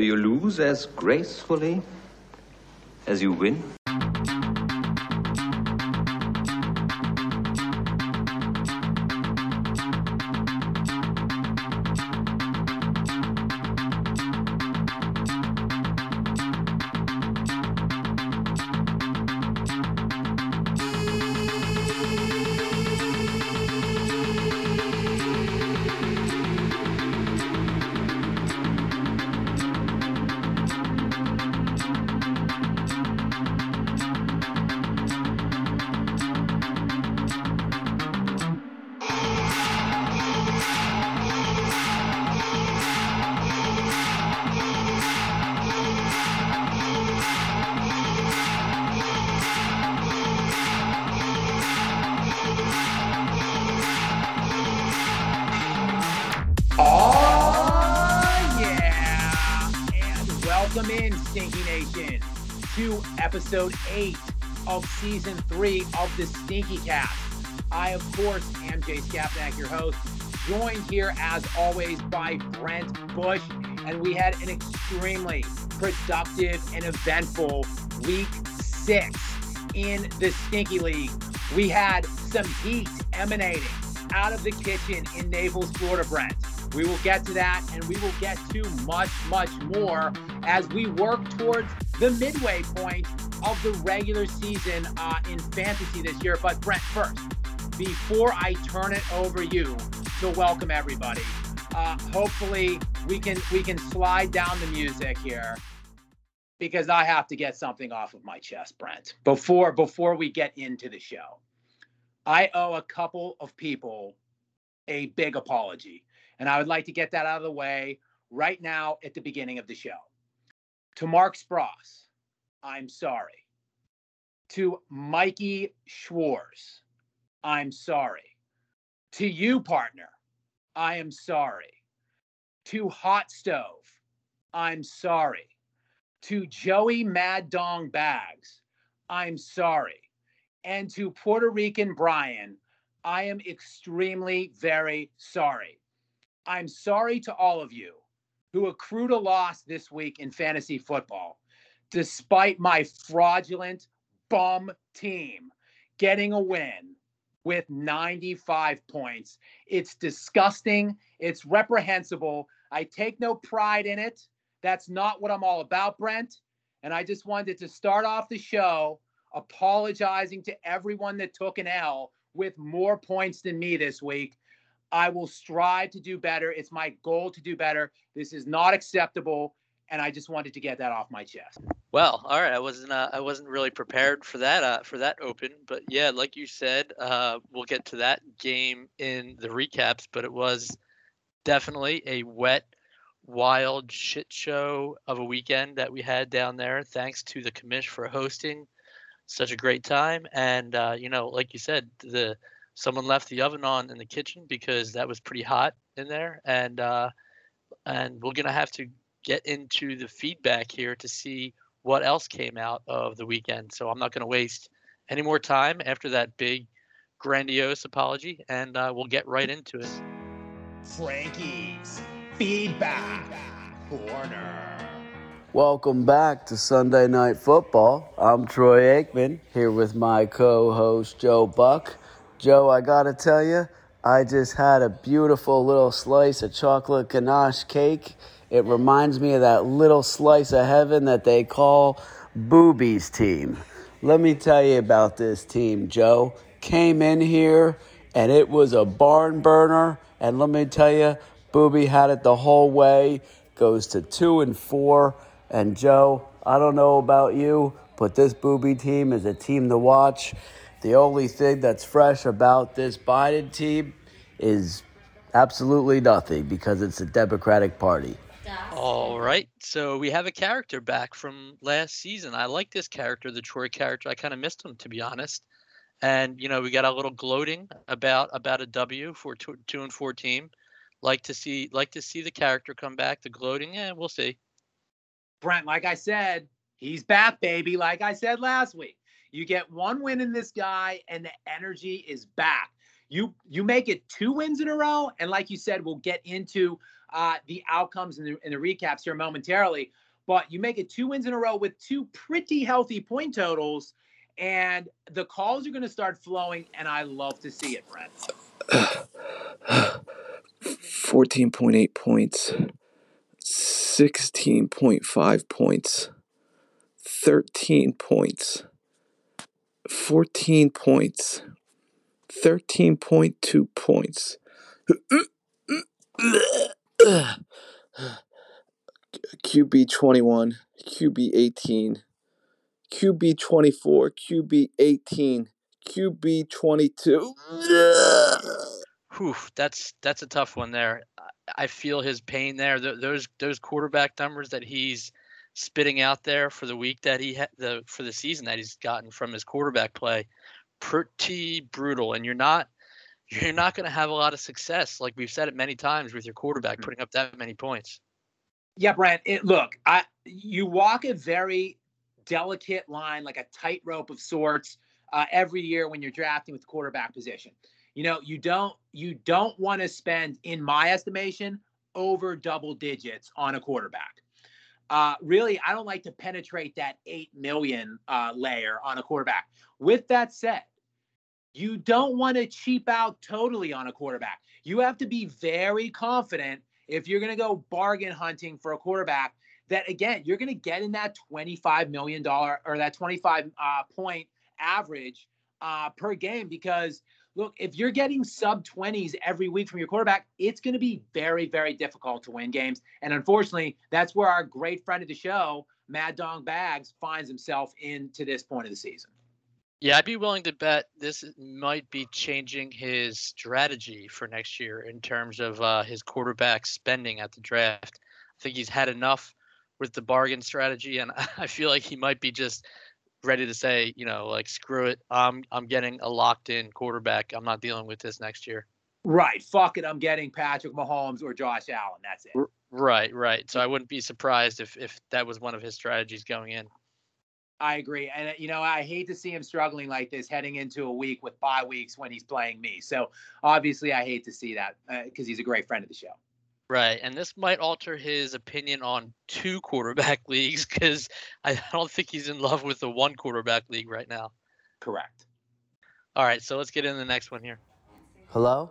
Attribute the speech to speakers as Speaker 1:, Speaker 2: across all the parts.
Speaker 1: Do you lose as gracefully as you win?
Speaker 2: Season three of the Stinky Cast. I, of course, am Jay Skapnak, your host, joined here as always by Brent Bush. And we had an extremely productive and eventful week six in the Stinky League. We had some heat emanating out of the kitchen in Naples, Florida, Brent. We will get to that and we will get to much, much more as we work towards the midway point of the regular season uh, in fantasy this year. But Brent, first, before I turn it over you to welcome everybody, uh, hopefully we can we can slide down the music here because I have to get something off of my chest, Brent, before before we get into the show. I owe a couple of people a big apology. And I would like to get that out of the way right now at the beginning of the show. To Mark Spross, I'm sorry. To Mikey Schwartz, I'm sorry. To you, partner, I am sorry. To Hot Stove, I'm sorry. To Joey Mad Dong Bags, I'm sorry. And to Puerto Rican Brian, I am extremely very sorry. I'm sorry to all of you who accrued a loss this week in fantasy football, despite my fraudulent bum team getting a win with 95 points. It's disgusting. It's reprehensible. I take no pride in it. That's not what I'm all about, Brent. And I just wanted to start off the show apologizing to everyone that took an L with more points than me this week. I will strive to do better. It's my goal to do better. This is not acceptable, and I just wanted to get that off my chest.
Speaker 3: Well, all right. I wasn't. Uh, I wasn't really prepared for that. Uh, for that open, but yeah, like you said, uh, we'll get to that game in the recaps. But it was definitely a wet, wild shit show of a weekend that we had down there. Thanks to the commish for hosting such a great time, and uh, you know, like you said, the someone left the oven on in the kitchen because that was pretty hot in there and uh, and we're gonna have to get into the feedback here to see what else came out of the weekend so i'm not gonna waste any more time after that big grandiose apology and uh, we'll get right into it
Speaker 2: Frankie's feedback corner.
Speaker 4: Welcome back to Sunday Night Football. I'm Troy Aikman here with my co host Joe Buck. Joe, I gotta tell you, I just had a beautiful little slice of chocolate ganache cake. It reminds me of that little slice of heaven that they call Booby's team. Let me tell you about this team, Joe. Came in here and it was a barn burner. And let me tell you, Booby had it the whole way. Goes to two and four. And Joe, I don't know about you, but this Booby team is a team to watch. The only thing that's fresh about this Biden team is absolutely nothing because it's a Democratic Party.
Speaker 3: All right so we have a character back from last season. I like this character the troy character. I kind of missed him to be honest. And you know we got a little gloating about about a w for two, two and four team. Like to see like to see the character come back the gloating yeah we'll see.
Speaker 2: Brent, like I said, he's back, baby. Like I said last week, you get one win in this guy, and the energy is back. You you make it two wins in a row, and like you said, we'll get into uh, the outcomes and the, in the recaps here momentarily. But you make it two wins in a row with two pretty healthy point totals, and the calls are going to start flowing, and I love to see it, Brent.
Speaker 5: 14.8 points, 16.5 points, 13 points, 14 points, 13.2 points. QB 21, QB 18, QB 24, QB 18, QB 22.
Speaker 3: Whew, that's that's a tough one there. I feel his pain there. Those those quarterback numbers that he's spitting out there for the week that he had the for the season that he's gotten from his quarterback play, pretty brutal. And you're not you're not going to have a lot of success, like we've said it many times, with your quarterback mm-hmm. putting up that many points.
Speaker 2: Yeah, Brent. It, look, I you walk a very delicate line, like a tightrope of sorts, uh, every year when you're drafting with the quarterback position. You know, you don't you don't want to spend, in my estimation, over double digits on a quarterback. Uh, really, I don't like to penetrate that eight million uh, layer on a quarterback. With that said, you don't want to cheap out totally on a quarterback. You have to be very confident if you're going to go bargain hunting for a quarterback that again you're going to get in that 25 million dollar or that 25 uh, point average uh, per game because look if you're getting sub 20s every week from your quarterback it's going to be very very difficult to win games and unfortunately that's where our great friend of the show mad dog bags finds himself into this point of the season
Speaker 3: yeah, I'd be willing to bet this might be changing his strategy for next year in terms of uh, his quarterback spending at the draft. I think he's had enough with the bargain strategy, and I feel like he might be just ready to say, you know, like screw it, I'm I'm getting a locked in quarterback. I'm not dealing with this next year.
Speaker 2: Right, fuck it, I'm getting Patrick Mahomes or Josh Allen. That's it.
Speaker 3: Right, right. So I wouldn't be surprised if if that was one of his strategies going in.
Speaker 2: I agree. And, uh, you know, I hate to see him struggling like this heading into a week with bye weeks when he's playing me. So obviously, I hate to see that because uh, he's a great friend of the show.
Speaker 3: Right. And this might alter his opinion on two quarterback leagues because I don't think he's in love with the one quarterback league right now.
Speaker 2: Correct.
Speaker 3: All right. So let's get into the next one here.
Speaker 4: Hello?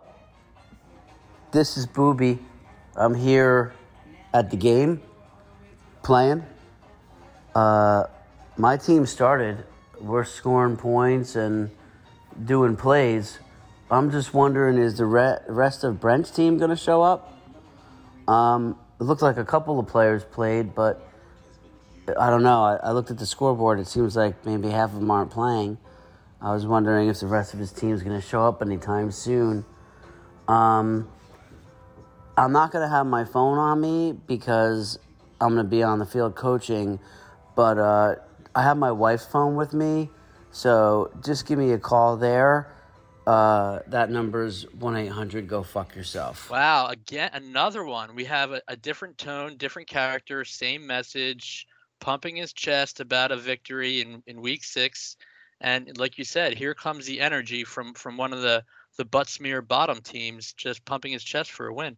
Speaker 4: This is Booby. I'm here at the game playing. Uh, my team started. We're scoring points and doing plays. I'm just wondering, is the rest of Brent's team going to show up? Um, it looked like a couple of players played, but I don't know. I, I, looked at the scoreboard. It seems like maybe half of them aren't playing. I was wondering if the rest of his team is going to show up anytime soon. Um, I'm not going to have my phone on me because I'm going to be on the field coaching, but uh, I have my wife's phone with me, so just give me a call there. Uh, that number's one eight hundred. Go fuck yourself.
Speaker 3: Wow! Again, another one. We have a, a different tone, different character, same message, pumping his chest about a victory in, in week six, and like you said, here comes the energy from from one of the the butt smear bottom teams, just pumping his chest for a win.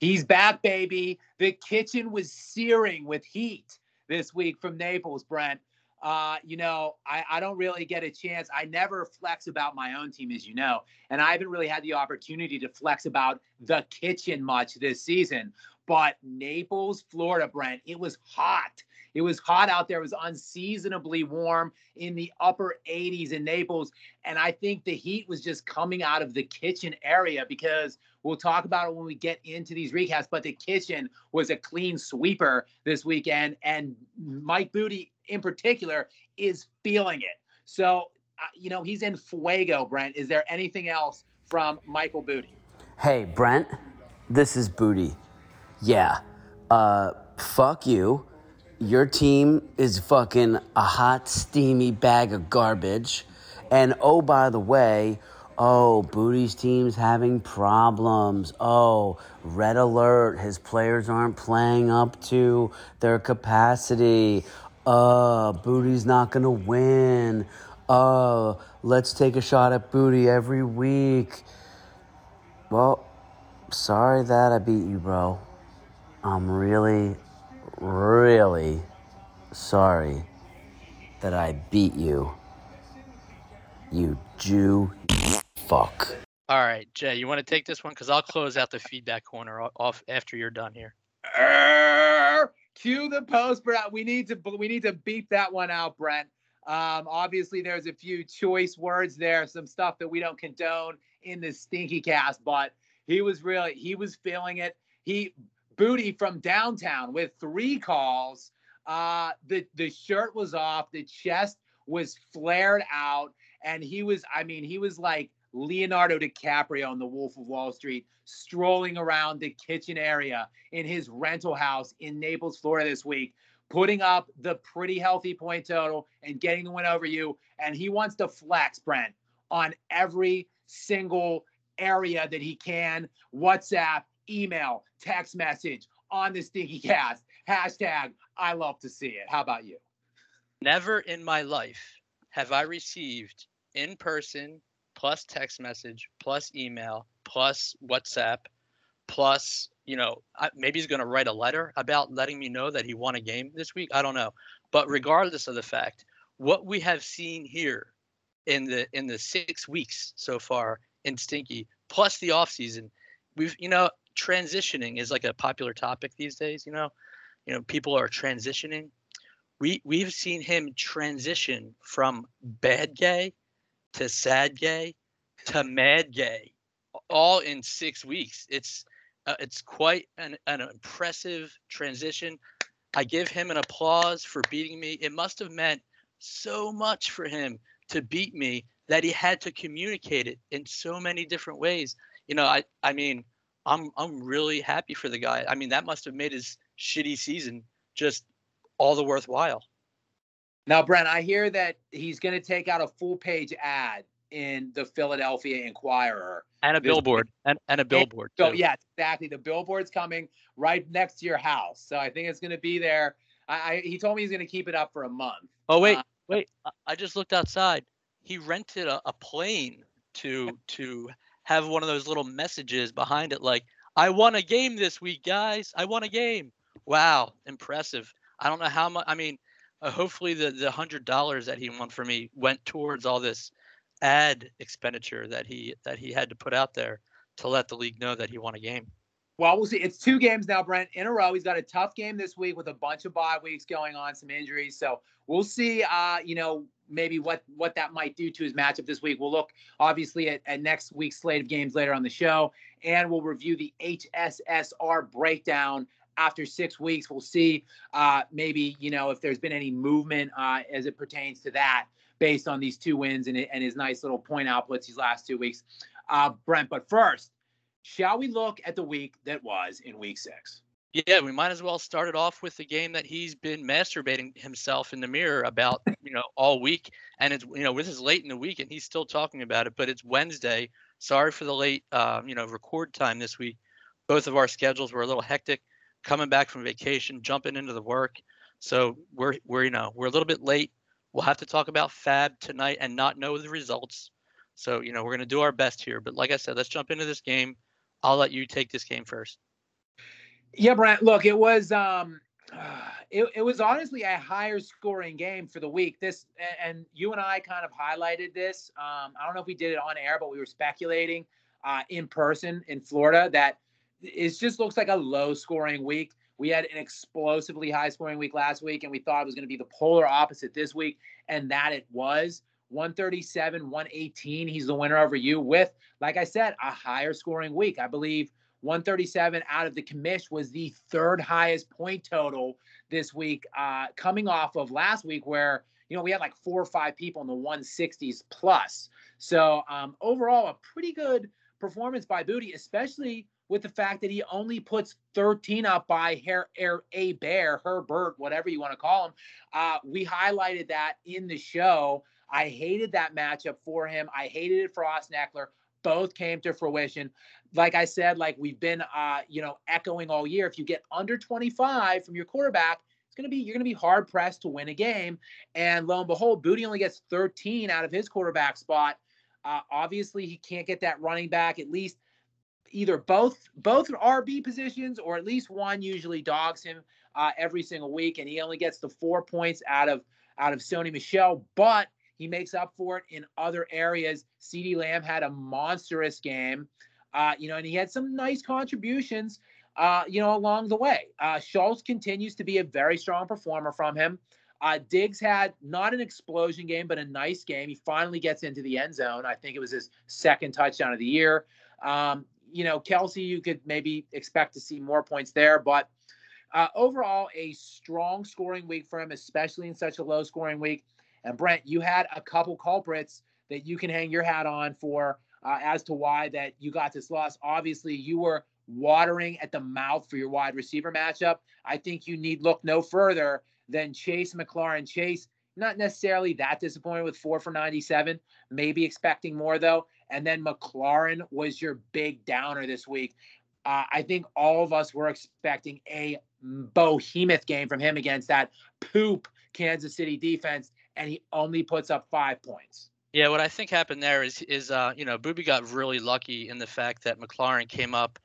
Speaker 2: He's back, baby. The kitchen was searing with heat this week from Naples, Brent uh, you know, I, I don't really get a chance. I never flex about my own team, as you know, and I haven't really had the opportunity to flex about the kitchen much this season. But Naples, Florida, Brent, it was hot. It was hot out there. It was unseasonably warm in the upper 80s in Naples. And I think the heat was just coming out of the kitchen area because we'll talk about it when we get into these recaps. But the kitchen was a clean sweeper this weekend. And Mike Booty in particular is feeling it. So, uh, you know, he's in fuego, Brent. Is there anything else from Michael Booty?
Speaker 4: Hey, Brent, this is Booty. Yeah, uh, fuck you. Your team is fucking a hot, steamy bag of garbage. And oh, by the way, oh, Booty's team's having problems. Oh, red alert, his players aren't playing up to their capacity uh, Booty's not gonna win. Uh, let's take a shot at Booty every week. Well, sorry that I beat you, bro. I'm really, really sorry that I beat you. You Jew fuck.
Speaker 3: All right, Jay, you want to take this one? Because I'll close out the feedback corner off after you're done here.
Speaker 2: Err, cue the post, Brent. We need to we need to beep that one out, Brent. Um, obviously, there's a few choice words there, some stuff that we don't condone in the stinky cast, but he was really he was feeling it. He booty from downtown with three calls. Uh, the the shirt was off, the chest was flared out, and he was, I mean, he was like Leonardo DiCaprio in The Wolf of Wall Street, strolling around the kitchen area in his rental house in Naples, Florida this week, putting up the pretty healthy point total and getting the win over you. And he wants to flex, Brent, on every single area that he can WhatsApp, email, text message on the Stinky Cast. Hashtag I love to see it. How about you?
Speaker 3: Never in my life have I received in person plus text message plus email plus WhatsApp plus you know maybe he's going to write a letter about letting me know that he won a game this week. I don't know, but regardless of the fact, what we have seen here in the in the six weeks so far in Stinky plus the off season, we've you know transitioning is like a popular topic these days. You know, you know people are transitioning. We we've seen him transition from bad gay to sad gay to mad gay all in six weeks. It's uh, it's quite an, an impressive transition. I give him an applause for beating me. It must have meant so much for him to beat me that he had to communicate it in so many different ways. You know i i mean i'm i'm really happy for the guy i mean that must have made his shitty season just all the worthwhile.
Speaker 2: Now, Brent, I hear that he's going to take out a full page ad in the Philadelphia Inquirer.
Speaker 3: And a billboard. And, and a billboard.
Speaker 2: So,
Speaker 3: too.
Speaker 2: yes, exactly. The billboard's coming right next to your house. So I think it's going to be there. I, I he told me he's going to keep it up for a month.
Speaker 3: Oh wait,
Speaker 2: uh,
Speaker 3: wait. I- I just looked outside. He rented a, a plane to to have one of those little messages behind it like, I won a game this week, guys. I won a game. Wow, impressive. I don't know how much I mean, uh, hopefully the the hundred dollars that he won for me went towards all this ad expenditure that he that he had to put out there to let the league know that he won a game.
Speaker 2: Well, we'll see. It's two games now, Brent, in a row. He's got a tough game this week with a bunch of bye weeks going on, some injuries. So we'll see. Uh, you know, maybe what what that might do to his matchup this week. We'll look obviously at, at next week's slate of games later on the show, and we'll review the HSSR breakdown after six weeks. We'll see uh, maybe you know if there's been any movement uh, as it pertains to that based on these two wins and, and his nice little point outputs these last two weeks, uh, Brent. But first, shall we look at the week that was in week six?
Speaker 3: Yeah, we might as well start it off with the game that he's been masturbating himself in the mirror about, you know, all week. And it's, you know, this is late in the week and he's still talking about it, but it's Wednesday. Sorry for the late, um, you know, record time this week. Both of our schedules were a little hectic coming back from vacation, jumping into the work. So we're, we're, you know, we're a little bit late. We'll have to talk about FAAB tonight and not know the results. So, you know, we're going to do our best here. But like I said, let's jump into this game. I'll let you take this game first.
Speaker 2: Yeah, Brent. Look, it was um, it, it was honestly a higher scoring game for the week. This and you and I kind of highlighted this. Um, I don't know if we did it on air, but we were speculating uh, in person in Florida that it just looks like a low scoring week. We had an explosively high scoring week last week, and we thought it was going to be the polar opposite this week, and that it was. 137, 118. He's the winner over you with, like I said, a higher scoring week. I believe 137 out of the commish was the third highest point total this week, uh, coming off of last week where you know we had like four or five people in the 160s plus. So um, overall, a pretty good performance by Booty, especially with the fact that he only puts 13 up by Hair, Air, a Bear, Herbert, whatever you want to call him. Uh, we highlighted that in the show. I hated that matchup for him. I hated it for Austin Ekeler. Both came to fruition like I said, like we've been, uh, you know, echoing all year. If you get under 25 from your quarterback, it's gonna be you're gonna be hard pressed to win a game. And lo and behold, Booty only gets 13 out of his quarterback spot. Uh, obviously, he can't get that running back. At least either both both RB positions or at least one usually dogs him uh, every single week, and he only gets the four points out of out of Sony Michel. but he makes up for it in other areas. CeeDee Lamb had a monstrous game, uh, you know, and he had some nice contributions, uh, you know, along the way. Uh, Schultz continues to be a very strong performer from him. Uh, Diggs had not an explosion game, but a nice game. He finally gets into the end zone. I think it was his second touchdown of the year. Um, you know, Kelce, you could maybe expect to see more points there, but uh, overall, a strong scoring week for him, especially in such a low scoring week. And Brent, you had a couple culprits that you can hang your hat on for uh, as to why that you got this loss. Obviously, you were watering at the mouth for your wide receiver matchup. I think you need look no further than Chase McLaurin. Chase, not necessarily that disappointed with four for 97, maybe expecting more though. And then McLaurin was your big downer this week. Uh, I think all of us were expecting a behemoth game from him against that poop Kansas City defense, and he only puts up five points.
Speaker 3: Yeah, what I think happened there is is uh, you know Booby got really lucky in the fact that McLaurin came up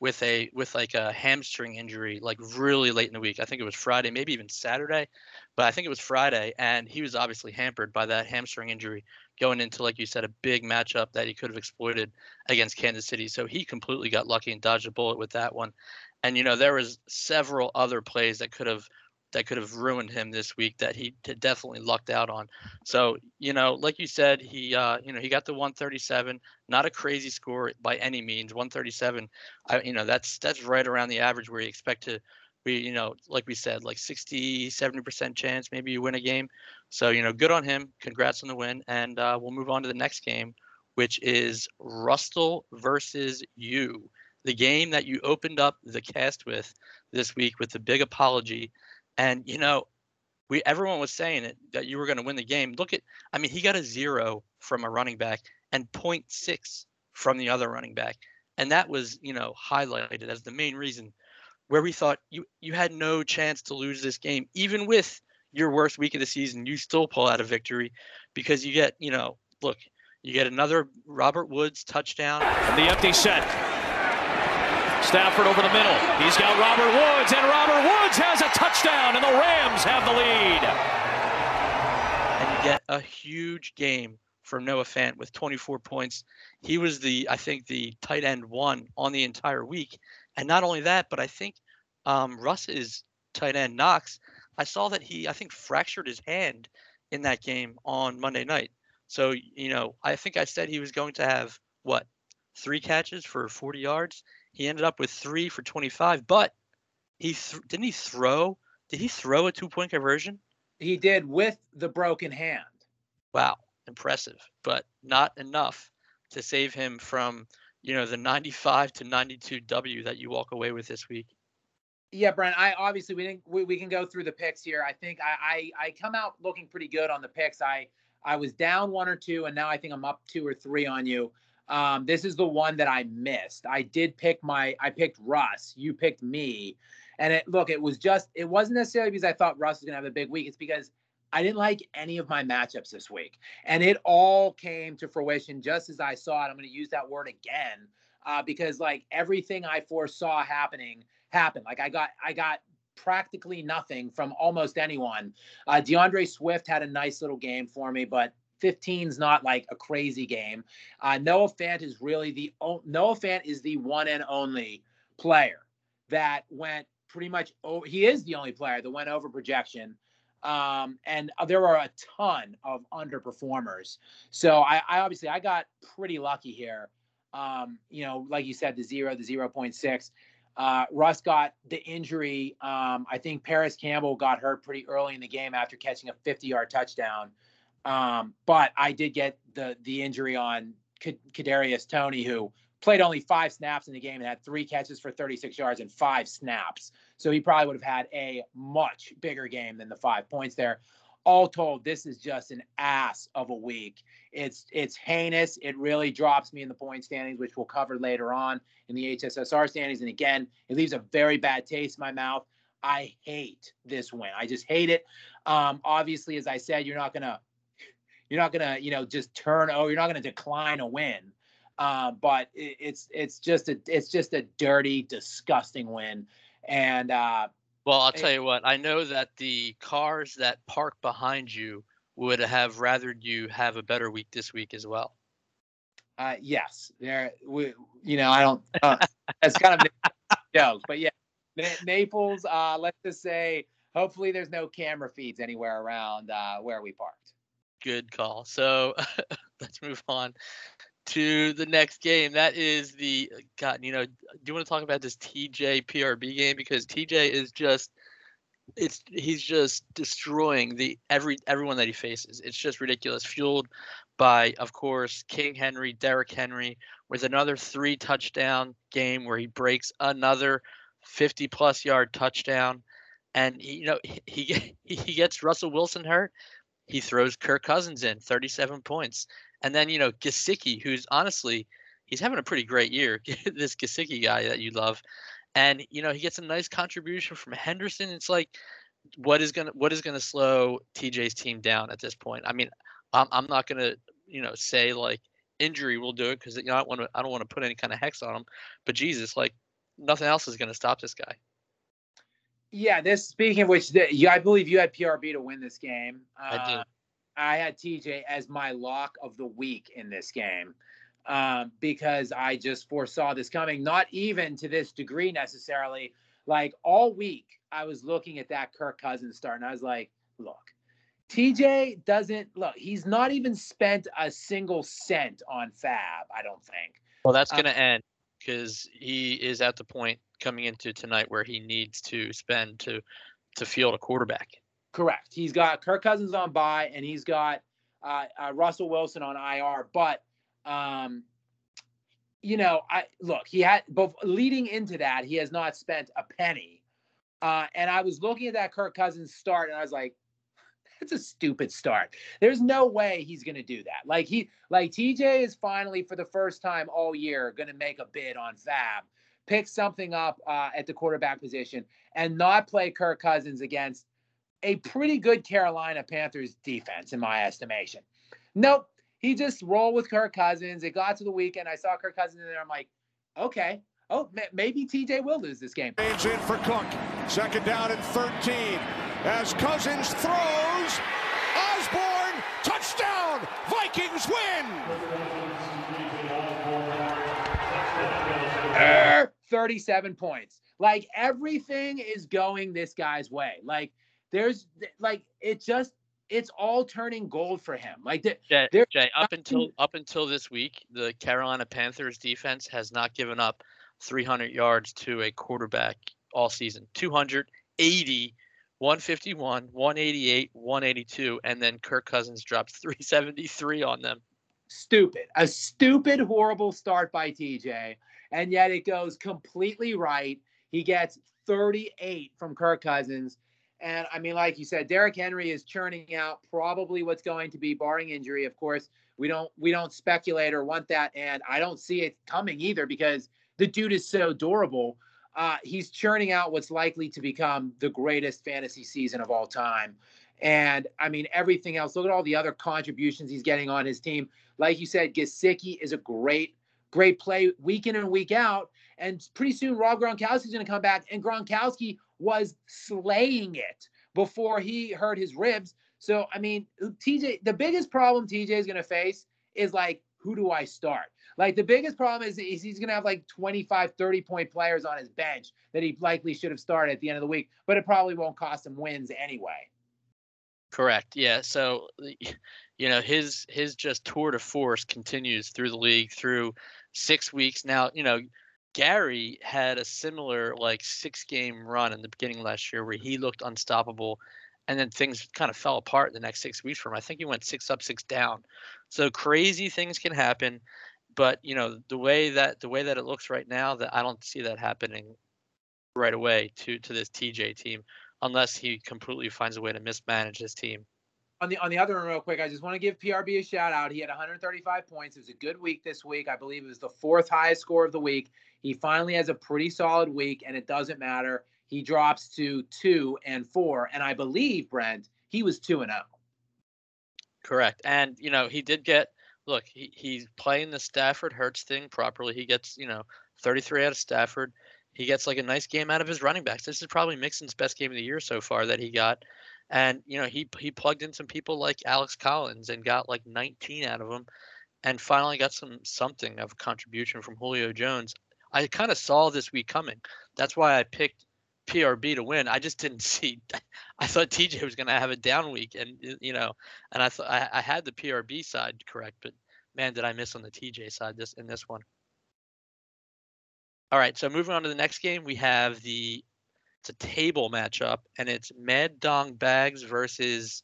Speaker 3: with a with like a hamstring injury like really late in the week. I think it was Friday, maybe even Saturday, but I think it was Friday, and he was obviously hampered by that hamstring injury going into like you said a big matchup that he could have exploited against Kansas City. So he completely got lucky and dodged a bullet with that one. And you know there was several other plays that could have that could have ruined him this week that he definitely lucked out on. So, you know, like you said, he uh, you know, he got the 137, not a crazy score by any means. 137, I you know, that's that's right around the average where you expect to be, you know, like we said, like 60, 70% chance maybe you win a game. So, you know, good on him. Congrats on the win and uh, we'll move on to the next game, which is Rustle versus you. The game that you opened up the cast with this week with the big apology and you know, we everyone was saying it that you were going to win the game. Look at, I mean, he got a zero from a running back and 0.6 from the other running back, and that was you know highlighted as the main reason where we thought you you had no chance to lose this game, even with your worst week of the season. You still pull out a victory because you get you know look. You get another Robert Woods touchdown.
Speaker 6: And the empty set. Stafford over the middle. He's got Robert Woods, and Robert Woods has a touchdown, and the Rams have the lead.
Speaker 3: And you get a huge game from Noah Fant with 24 points. He was the, I think, the tight end one on the entire week. And not only that, but I think um, Russ's tight end Knox, I saw that he, I think, fractured his hand in that game on Monday night. So, you know, I think I said he was going to have what, three catches for 40 yards. He ended up with three for 25, but he th- didn't he throw? Did he throw a two point conversion?
Speaker 2: He did with the broken hand.
Speaker 3: Wow, impressive, but not enough to save him from you know the 95 to 92 W that you walk away with this week.
Speaker 2: Yeah, Brent. I obviously we didn't we, we can go through the picks here. I think I, I I come out looking pretty good on the picks. I I was down one or two, and now I think I'm up two or three on you. Um, this is the one that I missed. I did pick my, I picked Russ. You picked me. And it, look, it was just, it wasn't necessarily because I thought Russ was going to have a big week. It's because I didn't like any of my matchups this week. And it all came to fruition just as I saw it. I'm going to use that word again uh, because like everything I foresaw happening happened. Like I got, I got practically nothing from almost anyone. Uh, D'Andre Swift had a nice little game for me, but 15 is not like a crazy game. Uh, Noah Fant is really the Noah Fant is the one and only player that went pretty much. Oh, he is the only player that went over projection. Um, and there were a ton of underperformers. So I, I obviously I got pretty lucky here. Um, you know, like you said, the zero, the 0.6. Uh, Russ got the injury. Um, I think Parris Campbell got hurt pretty early in the game after catching a 50 yard touchdown. Um, but I did get the the injury on Kadarius Toney, who played only five snaps in the game and had three catches for 36 yards and five snaps. So he probably would have had a much bigger game than the five points there. All told, this is just an ass of a week. It's it's heinous. It really drops me in the point standings, which we'll cover later on in the HSSR standings. And again, it leaves a very bad taste in my mouth. I hate this win. I just hate it. Um, obviously, as I said, you're not gonna you're not gonna, you know, just turn. Oh, you're not gonna decline a win. Uh, but it, it's it's just a it's just a dirty, disgusting win. And uh,
Speaker 3: well, I'll
Speaker 2: it,
Speaker 3: tell you what. I know that the cars that park behind you would have rather you have a better week this week as well.
Speaker 2: Uh, yes, there. We, you know, I don't. Uh, that's kind of joke, but yeah, Naples. Uh, let's just say, hopefully, there's no camera feeds anywhere around uh, where we parked.
Speaker 3: Good call. So let's move on to the next game. That is the God. You know, do you want to talk about this TJ PRB game because TJ is just it's he's just destroying the every everyone that he faces. It's just ridiculous. Fueled by, of course, King Henry, Derrick Henry, with another three touchdown game where he breaks another 50 plus yard touchdown. And you know he he gets Russell Wilson hurt. He throws Kirk Cousins in 37 points, and then you know Gesicki, who's honestly he's having a pretty great year. this Gesicki guy that you love, and you know he gets a nice contribution from Henderson. It's like what is gonna what is gonna slow TJ's team down at this point? I mean, I'm I'm not gonna you know say like injury will do it because you know, I don't want to I don't want to put any kind of hex on him, but Jesus, like nothing else is gonna stop this guy.
Speaker 2: Yeah, this speaking of which, the, I believe you had PRB to win this game.
Speaker 3: Uh, I did.
Speaker 2: I had TJ as my lock of the week in this game um, because I just foresaw this coming. Not even to this degree necessarily. Like all week, I was looking at that Kirk Cousins start, and I was like, look, TJ doesn't look. He's not even spent a single cent on FAAB. I don't think.
Speaker 3: Well, that's going to um, end because he is at the point coming into tonight where he needs to spend to to field a quarterback.
Speaker 2: Correct. He's got Kirk Cousins on bye, and he's got uh, uh, Russell Wilson on IR. But um, you know, I look. He had both leading into that. He has not spent a penny. Uh, and I was looking at that Kirk Cousins start, and I was like, "That's a stupid start. There's no way he's going to do that." Like he, like TJ is finally for the first time all year going to make a bid on FAAB, pick something up uh, at the quarterback position, and not play Kirk Cousins against a pretty good Carolina Panthers defense, in my estimation. Nope. He just rolled with Kirk Cousins. It got to the weekend. I saw Kirk Cousins in there. I'm like, okay. Oh, maybe TJ will lose this game.
Speaker 7: James in for Cook. Second down and 13. As Cousins throws, Osborn, touchdown! Vikings win!
Speaker 2: Er, 37 points. Like everything is going this guy's way. Like there's like it just it's all turning gold for him. Like
Speaker 3: Jay, Jay, up until up until this week, the Carolina Panthers defense has not given up 300 yards to a quarterback all season. 280, 151, 188, 182, and then Kirk Cousins drops 373 on them.
Speaker 2: Stupid. A stupid, horrible start by TJ, and yet it goes completely right. He gets 38 from Kirk Cousins and I mean, like you said, Derrick Henry is churning out probably what's going to be, barring injury. Of course, we don't we don't speculate or want that, and I don't see it coming either because the dude is so durable. Uh, he's churning out what's likely to become the greatest fantasy season of all time. And I mean, everything else. Look at all the other contributions he's getting on his team. Like you said, Gesicki is a great, great play week in and week out. And pretty soon, Rob Gronkowski's going to come back, and Gronkowski was slaying it before he hurt his ribs. So, I mean, TJ, the biggest problem TJ is going to face is like, who do I start? Like, the biggest problem is, is he's going to have like 25, 30 point players on his bench that he likely should have started at the end of the week, but it probably won't cost him wins anyway.
Speaker 3: Correct. Yeah. So, you know, his his just tour de force continues through the league through six weeks now. You know, Gary had a similar like six game run in the beginning last year where he looked unstoppable and then things kind of fell apart in the next six weeks for him. I think he went six up, six down. So crazy things can happen. But you know, the way that the way that it looks right now, that I don't see that happening right away to to this TJ team unless he completely finds a way to mismanage his team
Speaker 2: on the on the other one, real quick, I just want to give PRB a shout out. He had 135 points. It was a good week this week. I believe it was the fourth highest score of the week. He finally has a pretty solid week, and it doesn't matter. He drops to two and four, and I believe Brent he was two and zero. Oh.
Speaker 3: Correct, and you know he did get look, he, he's playing the Stafford Hurts thing properly. He gets, you know, 33 out of Stafford. He gets like a nice game out of his running backs. This is probably Mixon's best game of the year so far that he got. And, you know, he he plugged in some people like Alex Collins and got like 19 out of them and finally got some something of contribution from Julio Jones. I kind of saw this week coming. That's why I picked PRB to win. I just didn't see. I thought TJ was going to have a down week, and you know, and I thought I, I had the PRB side correct, but man, did I miss on the TJ side this in this one. All right, so moving on to the next game, we have the it's a table matchup, and it's Mad Dong Bags versus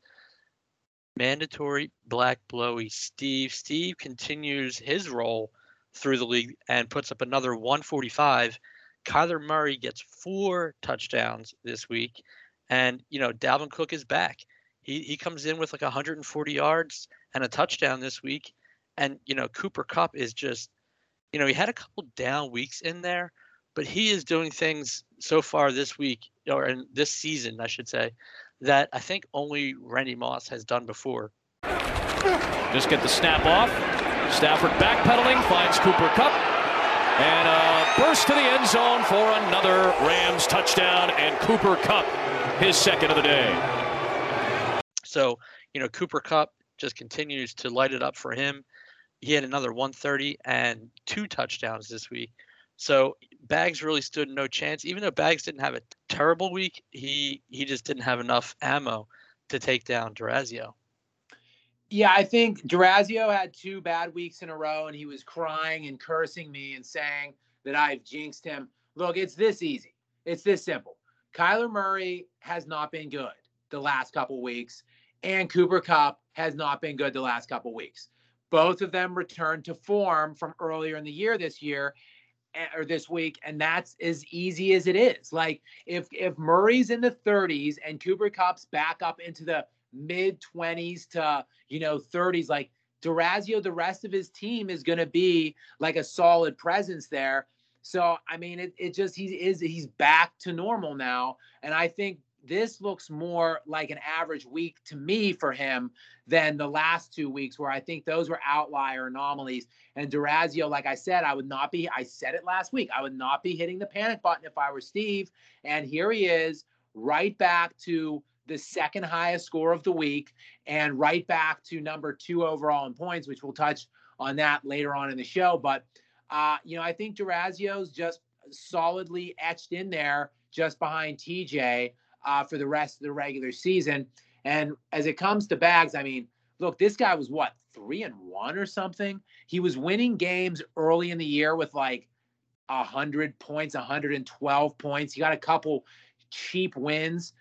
Speaker 3: mandatory black blowy Steve. Steve continues his role through the league and puts up another 145. Kyler Murray gets four touchdowns this week, and you know Dalvin Cook is back. He he comes in with like 140 yards and a touchdown this week, and you know Cooper Kupp is just, you know he had a couple down weeks in there, but he is doing things so far this week or in this season, I should say, that I think only Randy Moss has done before.
Speaker 6: Just get the snap off. Stafford backpedaling, finds Cooper Kupp, And a burst to the end zone for another Rams touchdown and Cooper Kupp, his second of the day.
Speaker 3: So, you know, Cooper Kupp just continues to light it up for him. He had another 130 and two touchdowns this week. So Bags really stood no chance. Even though Bags didn't have a terrible week, he he just didn't have enough ammo to take down Durazio.
Speaker 2: Yeah, I think Durazio had two bad weeks in a row, and he was crying and cursing me and saying that I've jinxed him. Look, it's this easy. It's this simple. Kyler Murray has not been good the last couple weeks, and Cooper Kupp has not been good the last couple weeks. Both of them returned to form from earlier in the year this year, or this week, and that's as easy as it is. Like if if Murray's in the 30s and Cooper Kupp's back up into the mid 20s to you know 30s, like Durazio, the rest of his team is going to be like a solid presence there. So I mean, it, it just he is he's back to normal now, and I think this looks more like an average week to me for him than the last two weeks, where I think those were outlier anomalies. And Durazio, like I said, I would not be, I said it last week, I would not be hitting the panic button if I were Steve. And here he is, right back to the second highest score of the week and right back to number two overall in points, which we'll touch on that later on in the show. But, uh, you know, I think Durazio's just solidly etched in there just behind TJ uh, for the rest of the regular season. And as it comes to bags, I mean, look, this guy was what three and one or something. He was winning games early in the year with like hundred points, 112 points. He got a couple cheap wins,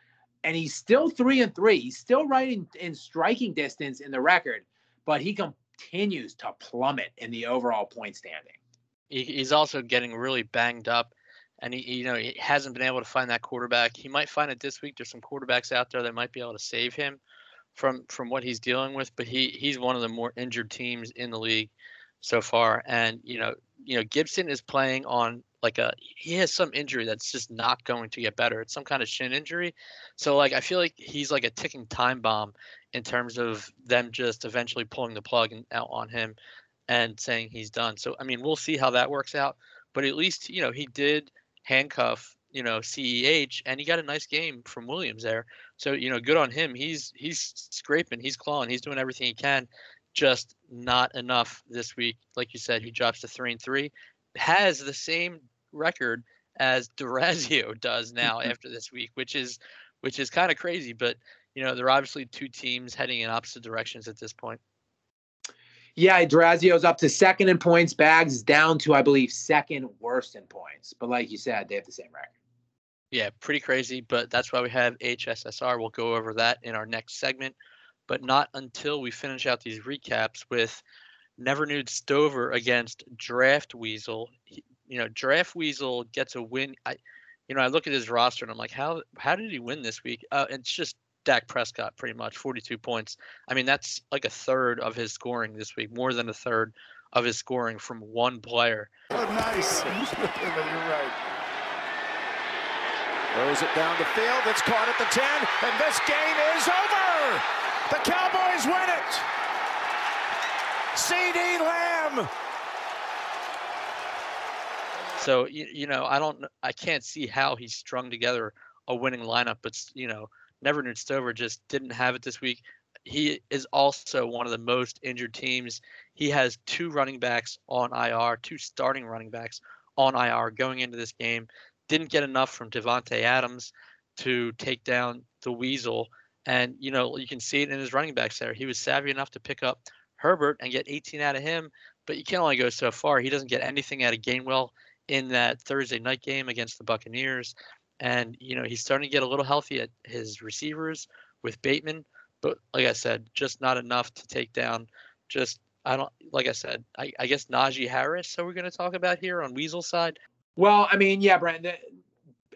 Speaker 2: and he's still three and three. He's still right in, in striking distance in the record, but he continues to plummet in the overall point standing.
Speaker 3: He's also getting really banged up and he, you know, he hasn't been able to find that quarterback. He might find it this week. There's some quarterbacks out there that might be able to save him from from what he's dealing with. But he he's one of the more injured teams in the league so far. And you know, you know, Gibson is playing on like a he has some injury that's just not going to get better. It's some kind of shin injury. So like I feel like he's like a ticking time bomb in terms of them just eventually pulling the plug out on him and saying he's done. So I mean, we'll see how that works out. But at least you know he did handcuff, you know, CEH, and he got a nice game from Williams there. So you know, good on him. He's he's scraping, he's clawing, he's doing everything he can. Just not enough this week. Like you said, he drops to three and three. Has the same record as Durazio does now after this week, which is which is kind of crazy. But you know, they're obviously two teams heading in opposite directions at this point.
Speaker 2: Yeah, Durazio's up to second in points. Bags down to, I believe, second worst in points. But like you said, they have the same record.
Speaker 3: Yeah, pretty crazy. But that's why we have HSSR. We'll go over that in our next segment, but not until we finish out these recaps with Never Nude Stover against Draft Weasel. you know, Draft Weasel gets a win. I, you know, I look at his roster and I'm like, how how did he win this week? Uh, it's just Dak Prescott pretty much 42 points. I mean, that's like a third of his scoring this week, more than a third of his scoring from one player.
Speaker 7: Oh, nice. You're right. Throws it down the field. It's caught at the 10, and this game is over. The Cowboys win it. 34 to 7. 34 to 7. CeeDee Lamb.
Speaker 3: So you, you know, I don't, I can't see how he strung together a winning lineup, but you know, Never Newt Stover just didn't have it this week. He is also one of the most injured teams. He has two running backs on IR, two starting running backs on IR going into this game. Didn't get enough from Davante Adams to take down the Weasel. And, you know, you can see it in his running backs there. He was savvy enough to pick up Herbert and get 18 out of him, but you can only go so far. He doesn't get anything out of Gainwell in that Thursday night game against the Buccaneers. And, you know, he's starting to get a little healthy at his receivers with Bateman. But like I said, just not enough to take down just I don't like I said, I, I guess Najee Harris. So we're going to talk about here on Weasel side.
Speaker 2: Well, I mean, yeah, Brent,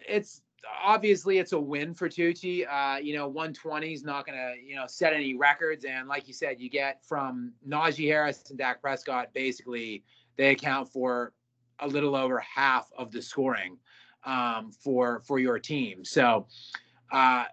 Speaker 2: it's obviously it's a win for Tucci. Uh, you know, 120 is not going to you know set any records, and like you said, you get from Najee Harris and Dak Prescott. Basically, they account for a little over half of the scoring um, for for your team. So. Uh,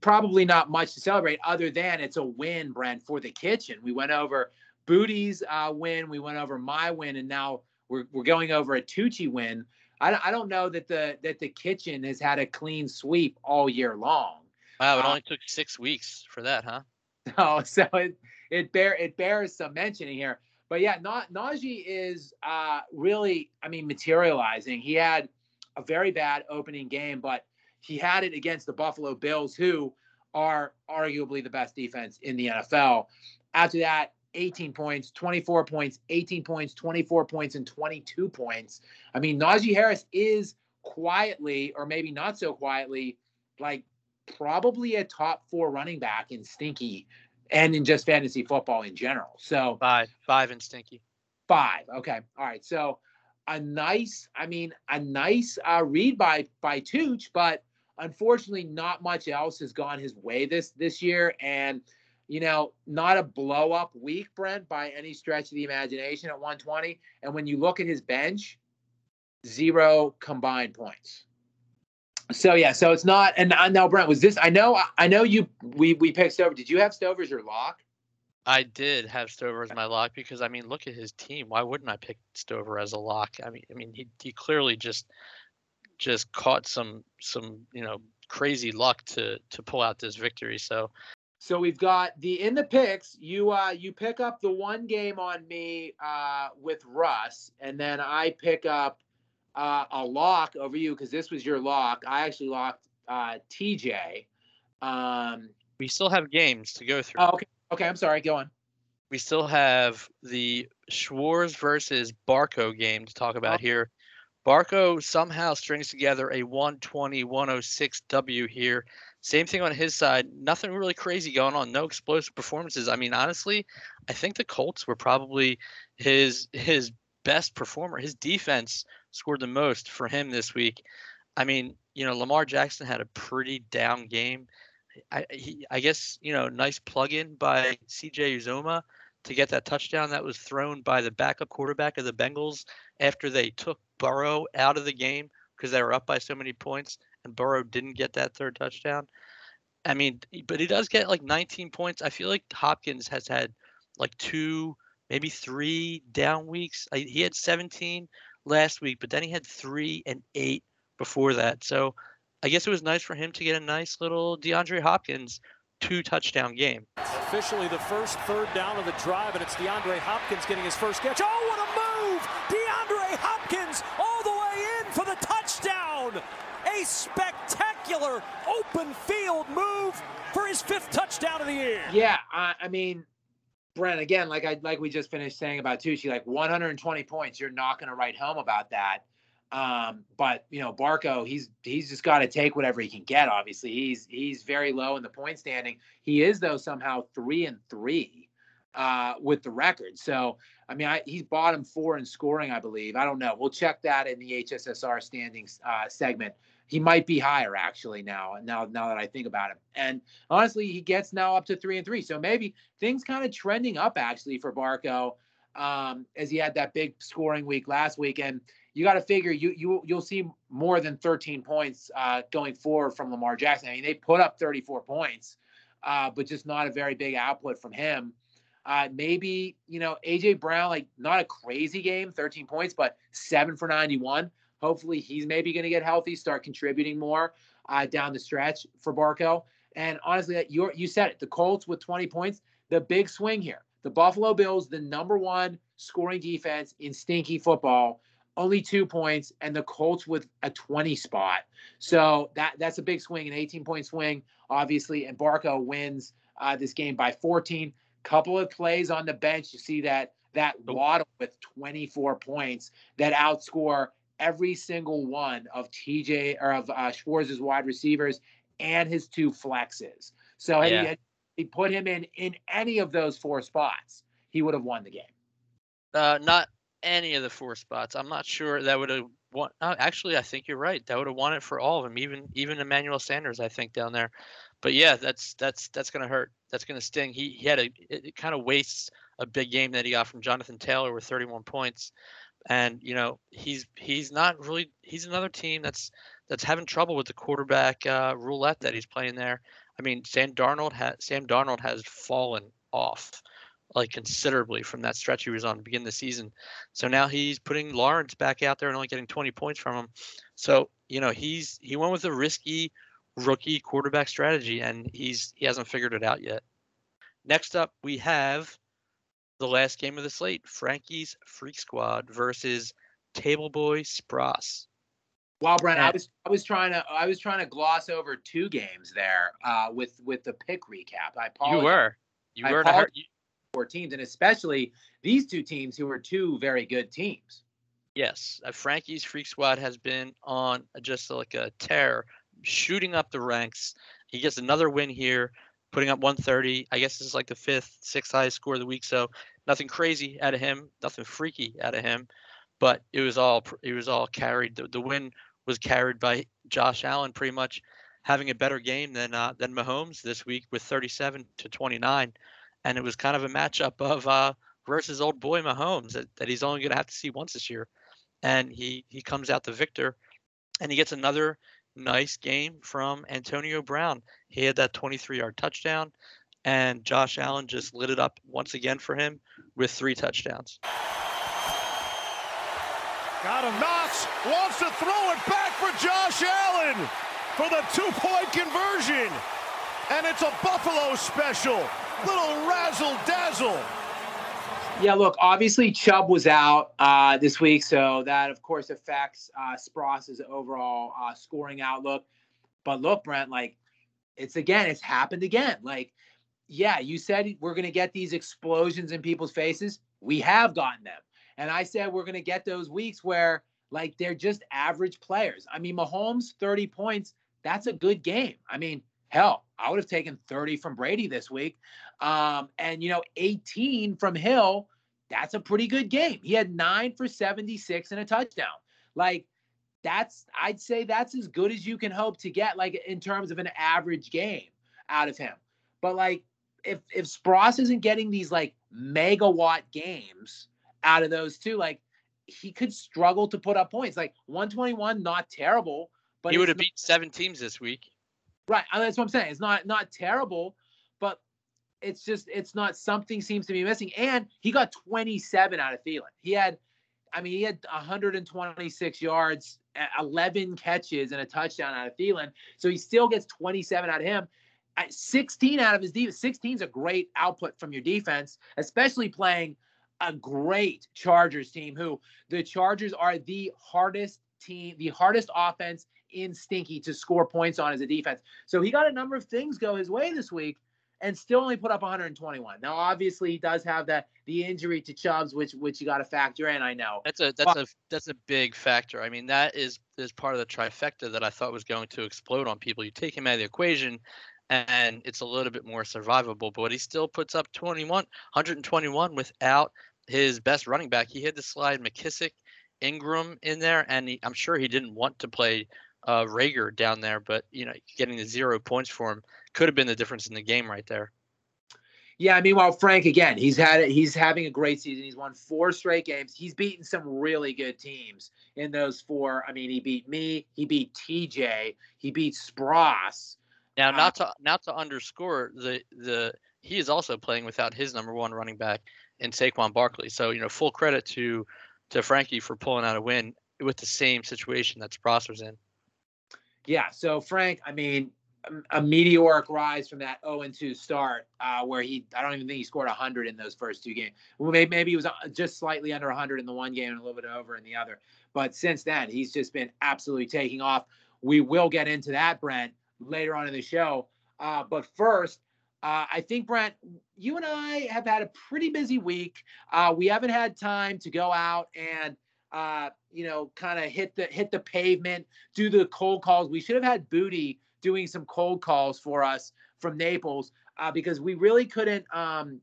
Speaker 2: probably not much to celebrate other than it's a win, Brent, for the kitchen. We went over Booty's uh, win, we went over my win, and now we're, we're going over a Tucci win. I, I don't know that the that the kitchen has had a clean sweep all year long.
Speaker 3: Wow, it uh, only took six weeks for that, huh?
Speaker 2: Oh, so it it bear it bears some mentioning here. But yeah, not Najee is uh, really, I mean, materializing. He had a very bad opening game, but he had it against the Buffalo Bills, who are arguably the best defense in the NFL. After that, 18 points, 24 points, 18 points, 24 points, and 22 points. I mean, Najee Harris is quietly, or maybe not so quietly, like probably a top four running back in Stinky and in just fantasy football in general. So
Speaker 3: five, five in Stinky.
Speaker 2: Five. Okay. All right. So a nice, I mean, a nice uh, read by by Tooch, but unfortunately, not much else has gone his way this this year, and you know, not a blow up week, Brent, by any stretch of the imagination at 120. And when you look at his bench, zero combined points. So yeah, so it's not. And uh, now, Brent, was this? I know, I know you. We we picked Stover. Did you have Stover as your lock?
Speaker 3: I did have Stover as my lock because I mean, look at his team. Why wouldn't I pick Stover as a lock? I mean, I mean, he he clearly just just caught some some you know crazy luck to to pull out this victory. So
Speaker 2: so we've got the in the picks. You uh you pick up the one game on me uh with Russ, and then I pick up uh, a lock over you because this was your lock. I actually locked uh TJ. Um
Speaker 3: we still have games to go through.
Speaker 2: Okay. Okay, I'm sorry. Go on.
Speaker 3: We still have the Schwartz versus Barco game to talk about oh. here. Barco somehow strings together a 120 106 W here. Same thing on his side. Nothing really crazy going on. No explosive performances. I mean, honestly, I think the Colts were probably his his best performer. His defense scored the most for him this week. I mean, you know, Lamar Jackson had a pretty down game. I he, I guess you know, nice plug in by C.J. Uzomah to get that touchdown that was thrown by the backup quarterback of the Bengals after they took Burrow out of the game because they were up by so many points, and Burrow didn't get that third touchdown. I mean, but he does get like 19 points. I feel like Hopkins has had like two, maybe three down weeks. He had 17 last week, but then he had three and eight before that. So I guess it was nice for him to get a nice little DeAndre Hopkins two touchdown game.
Speaker 6: Officially the first third down of the drive, and it's DeAndre Hopkins getting his first catch. Oh, what a move! DeAndre Hopkins all the way in for the touchdown. A spectacular open field move for his fifth touchdown of the year.
Speaker 2: Yeah, I, I mean, Brent, again, like I like we just finished saying about Tucci, like 120 points, you're not going to write home about that. Um, but you know, Barco, he's he's just got to take whatever he can get. Obviously, he's he's very low in the point standing. He is though somehow three and three uh, with the record. So I mean, I, he's bottom four in scoring, I believe. I don't know. We'll check that in the HSSR standings uh, segment. He might be higher actually now. Now, now that I think about it, and honestly, he gets now up to three and three. So maybe things kind of trending up actually for Barco um, as he had that big scoring week last week. And you got to figure you you you'll see more than 13 points uh, going forward from Lamar Jackson. I mean, they put up 34 points, uh, but just not a very big output from him. Uh, maybe you know AJ Brown, like not a crazy game, 13 points, but seven for 91. Hopefully, he's maybe going to get healthy, start contributing more uh, down the stretch for Barco. And honestly, you you said it. The Colts with 20 points, the big swing here. The Buffalo Bills, the number one scoring defense in stinky football, only two points, and the Colts with a 20 spot. So that that's a big swing, an 18 point swing, obviously. And Barco wins uh, this game by 14. Couple of plays on the bench, you see that that Waddle with 24 points that outscore every single one of TJ or of uh, Schwartz's wide receivers and his two flexes. So had,
Speaker 3: Yeah.
Speaker 2: he, had he put him in in any of those four spots, he would have won the game.
Speaker 3: Uh, not any of the four spots. I'm not sure that would have won. Uh, actually, I think you're right. That would have won it for all of them, even even Emmanuel Sanders. I think down there. But yeah, that's that's that's gonna hurt. That's gonna sting. He he had a it, it kind of wastes a big game that he got from Jonathan Taylor with 31 points, and you know he's he's not really he's another team that's that's having trouble with the quarterback uh, roulette that he's playing there. I mean, Sam Darnold has Sam Darnold has fallen off like considerably from that stretch he was on to begin the season. So now he's putting Lawrence back out there and only getting 20 points from him. So, you know, he's he went with a risky rookie quarterback strategy and he's he hasn't figured it out yet. Next up, we have the last game of the slate, Frankie's Freak Squad versus Table Boy Spross.
Speaker 2: Wow, Brent, I was I was trying to I was trying to gloss over two games there uh, with with the pick recap. I apologize.
Speaker 3: You were. You
Speaker 2: I
Speaker 3: were. and I heard-
Speaker 2: apologize. Four teams, and especially these two teams who are two very good teams.
Speaker 3: Yes, uh, Frankie's Freak Squad has been on just like a tear, shooting up the ranks. He gets another win here, putting up 130. I guess this is like the fifth, sixth highest score of the week. So nothing crazy out of him, nothing freaky out of him, but it was all it was all carried. The, the win was carried by Josh Allen, pretty much having a better game than uh, than Mahomes this week with 37 to 29, and it was kind of a matchup of uh, versus old boy Mahomes that, that he's only going to have to see once this year and he he comes out the victor and he gets another nice game from Antonio Brown. He had that 23-yard touchdown and Josh Allen just lit it up once again for him with three touchdowns.
Speaker 7: Got him. Knox wants to throw it back for Josh Allen for the two-point conversion. And it's a Buffalo special. Little razzle dazzle.
Speaker 2: Yeah, look, obviously Chubb was out uh, this week, so that of course affects uh, Spross's overall uh, scoring outlook. But look, Brent, like it's again, it's happened again. Like, yeah, you said we're gonna get these explosions in people's faces. We have gotten them, and I said we're gonna get those weeks where like they're just average players. I mean, Mahomes, thirty points, that's a good game. I mean, hell, I would have taken thirty from Brady this week. Um, and you know, 18 from Hill, that's a pretty good game. He had nine for 76 and a touchdown. Like that's I'd say that's as good as you can hope to get, like in terms of an average game out of him. But like if if Spross isn't getting these like megawatt games out of those two, like he could struggle to put up points. Like 121, not terrible, but
Speaker 3: he would have beat seven teams this week.
Speaker 2: Right. That's what I'm saying. It's not not terrible, but it's just it's not something seems to be missing. And he got 27 out of Thielen. He had, I mean, he had 126 yards, 11 catches, and a touchdown out of Thielen. So he still gets 27 out of him. At 16 out of his defense. 16 is a great output from your defense, especially playing a great Chargers team. Who the Chargers are the hardest team, the hardest offense in Stinky to score points on as a defense. So he got a number of things go his way this week and still only put up 121. Now, obviously, he does have that the injury to Chubbs, which which you got to factor in. I know.
Speaker 3: That's a that's a that's a big factor. I mean, that is is part of the trifecta that I thought was going to explode on people. You take him out of the equation, and it's a little bit more survivable. But he still puts up 21, 121 without his best running back. He had to slide McKissic, Ingram in there, and he, I'm sure he didn't want to play uh, Rager down there. But you know, getting the zero points for him could have been the difference in the game right there.
Speaker 2: Yeah. Meanwhile, Frank again, he's had it he's having a great season. He's won four straight games. He's beaten some really good teams in those four. I mean, he beat me. He beat TJ. He beat Spross.
Speaker 3: Now,
Speaker 2: Uh,
Speaker 3: not to not to underscore the the he is also playing without his number one running back in Saquon Barkley. So you know, full credit to to Frankie for pulling out a win with the same situation that Spross was in.
Speaker 2: Yeah. So Frank, I mean, a, a meteoric rise from that 0 and 2 start, uh, where he I don't even think he scored 100 in those first two games. Well, maybe, maybe he was uh, just slightly under 100 in the one game and a little bit over in the other. But since then, he's just been absolutely taking off. We will get into that, Brent, later on in the show. Uh, but first, uh, I think Brent, you and I have had a pretty busy week. Uh, we haven't had time to go out and uh, you know, kind of hit the hit the pavement, do the cold calls. We should have had Booty doing some cold calls for us from Naples uh, because we really couldn't um,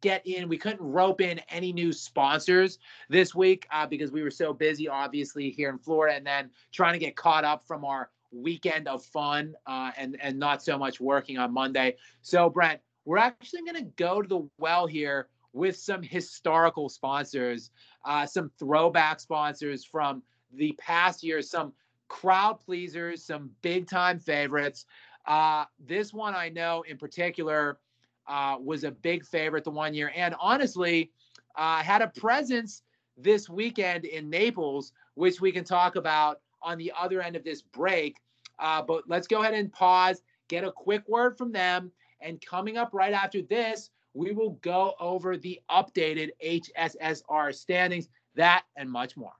Speaker 2: get in. We couldn't rope in any new sponsors this week uh, because we were so busy, obviously here in Florida, and then trying to get caught up from our weekend of fun uh, and and not so much working on Monday. So Brent, we're actually going to go to the well here with some historical sponsors, uh, some throwback sponsors from the past years, some crowd pleasers, some big time favorites. Uh, this one I know in particular uh, was a big favorite the one year, and honestly, uh, had a presence this weekend in Naples, which we can talk about on the other end of this break. Uh, but let's go ahead and pause, get a quick word from them, and coming up right after this, we will go over the updated HSSR standings, that and much more.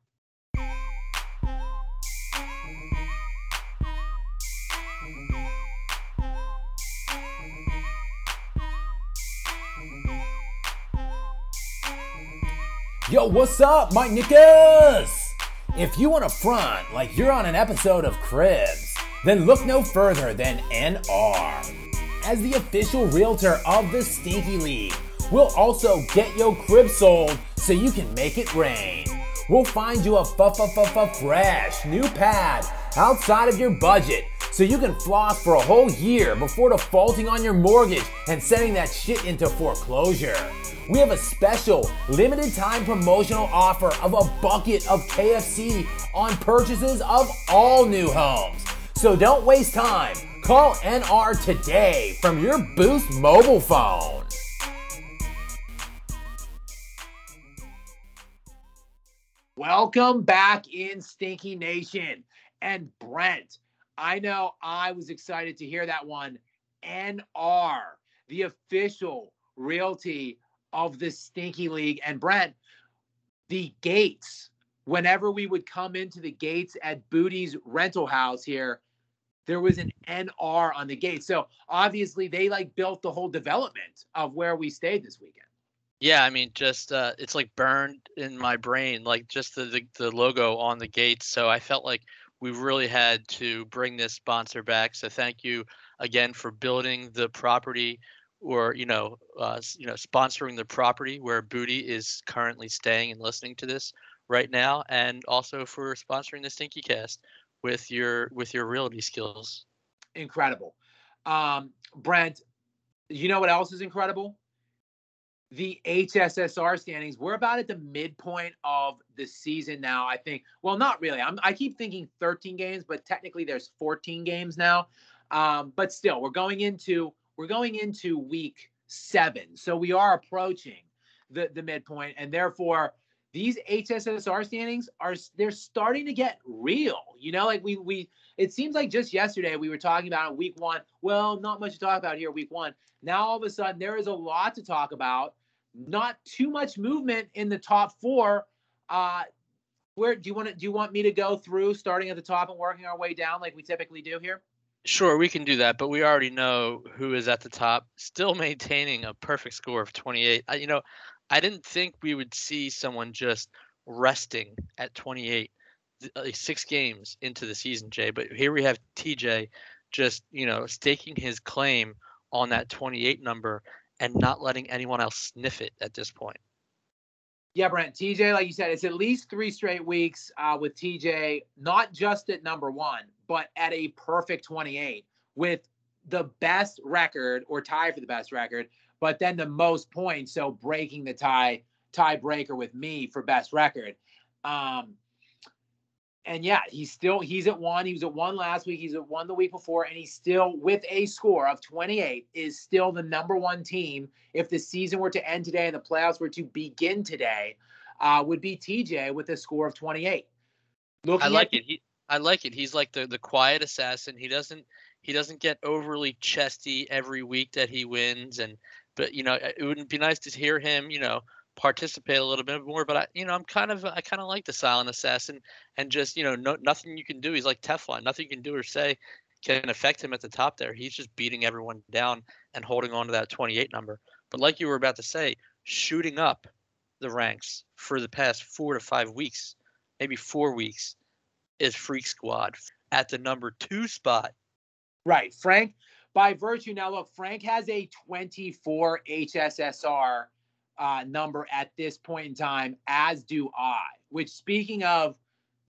Speaker 8: Yo, what's up, Mike Nickus? If you want to front like you're on an episode of Cribs, then look no further than NR. As the official realtor of the Stinky League, we'll also get your crib sold so you can make it rain. We'll find you a fresh new pad outside of your budget so you can floss for a whole year before defaulting on your mortgage and sending that shit into foreclosure. We have a special limited time promotional offer of a bucket of KFC on purchases of all new homes. So don't waste time. Call NR today from your Boost mobile phone.
Speaker 2: Welcome back in Stinky Nation. And Brent, I know I was excited to hear that one. NR, the official realty of the Stinky League. And Brent, the gates, whenever we would come into the gates at Booty's rental house here, there was an NR on the gate. So obviously they like built the whole development of where we stayed this weekend.
Speaker 3: Yeah, I mean, just uh, it's like burned in my brain, like just the, the the logo on the gate. So I felt like we really had to bring this sponsor back. So thank you again for building the property, or you know, uh, you know, sponsoring the property where Booty is currently staying and listening to this right now, and also for sponsoring the Stinky Cast with your with your realty skills.
Speaker 2: Incredible. Um, Brent, you know what else is incredible? The HSSR standings. We're about at the midpoint of the season now. I think. Well, not really. I'm, I keep thinking 13 games, but technically there's 14 games now. Um, but still, we're going into we're going into week seven, so we are approaching the the midpoint, and therefore these HSSR standings are they're starting to get real. You know, like we we it seems like just yesterday we were talking about week one. Well, not much to talk about here week one. Now all of a sudden there is a lot to talk about. Not too much movement in the top four. Uh where do you want to do you want me to go through starting at the top and working our way down like we typically do here?
Speaker 3: Sure, we can do that, but we already know who is at the top, still maintaining a perfect score of 28. I, you know, I didn't think we would see someone just resting at 28, like six games into the season, Jay. But here we have TJ just, you know, staking his claim on that 28 number and not letting anyone else sniff it at this point.
Speaker 2: Yeah, Brent. TJ, like you said, it's at least three straight weeks uh, with TJ, not just at number one, but at a perfect 28 with the best record or tie for the best record, but then the most points. So breaking the tie tiebreaker with me for best record. Um, and yeah, he's still he's at one. He was at one last week. He's at one the week before, and he's still with a score of 28 is still the number one team. If the season were to end today and the playoffs were to begin today, uh, would be TJ with a score of 28.
Speaker 3: Looking I like at, it. He, I like it. He's like the the quiet assassin. He doesn't he doesn't get overly chesty every week that he wins, and but you know it wouldn't be nice to hear him you know participate a little bit more. But I, you know, I'm kind of I kind of like the silent assassin, and just you know, no, nothing you can do. He's like Teflon. Nothing you can do or say can affect him at the top there. He's just beating everyone down and holding on to that 28 number. But like you were about to say, shooting up the ranks for the past four to five weeks, maybe four weeks, is Freak Squad at the number two spot.
Speaker 2: Right, Frank. By virtue now, look, Frank has a 24 HSSR uh, number at this point in time, as do I. Which, speaking of,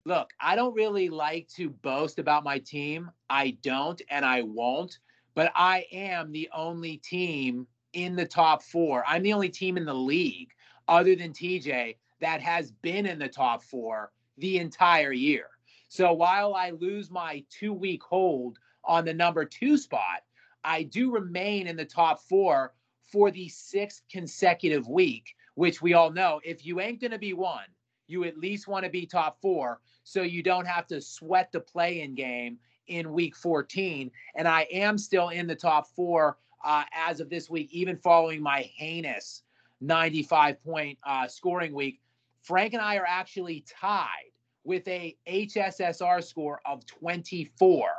Speaker 2: look, I don't really like to boast about my team. I don't, and I won't. But I am the only team in the top four. I'm the only team in the league, other than TJ, that has been in the top four the entire year. So while I lose my two week hold on the number two spot, I do remain in the top four for the sixth consecutive week, which we all know if you ain't going to be one, you at least want to be top four so you don't have to sweat the play in game in week 14. And I am still in the top four uh, as of this week, even following my heinous 95 point uh, scoring week. Frank and I are actually tied with a HSSR score of 24.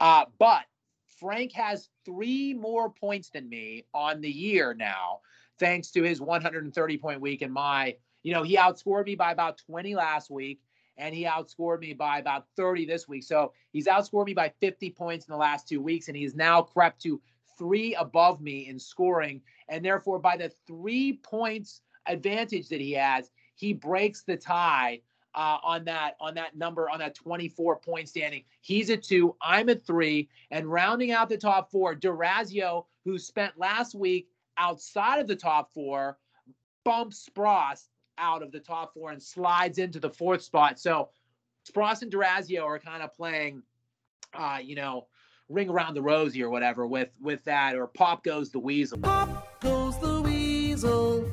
Speaker 2: Uh, but Frank has three more points than me on the year now, thanks to his 130 point week. And my, you know, he outscored me by about 20 last week, and he outscored me by about 30 this week. So he's outscored me by 50 points in the last two weeks, and he's now crept to three above me in scoring. And therefore, by the three points advantage that he has, he breaks the tie uh, on that on that number on that 24 point standing. He's a two. I'm a three, and rounding out the top four, Durazio, who spent last week outside of the top four, bumps Spross out of the top four and slides into the fourth spot. So Spross and Durazio are kind of playing, uh, you know, ring around the rosy or whatever with with that, or pop goes the weasel. Pop goes the weasel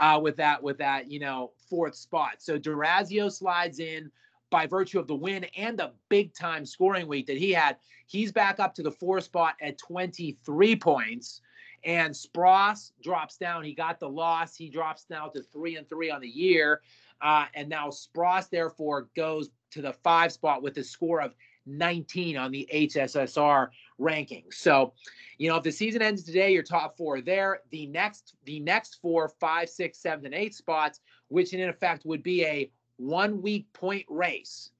Speaker 2: uh, with that with that you know fourth spot. So Durazio slides in by virtue of the win and the big time scoring week that he had. He's back up to the fourth spot at 23 points. And Spross drops down. He got the loss. He drops now to three and three on the year. Uh, and now Spross, therefore, goes to the five spot with a score of 19 on the HSSR rankings. So, you know, if the season ends today, your top four there. The next, the next four, five, six, seven, and eight spots, which in effect would be a one week point race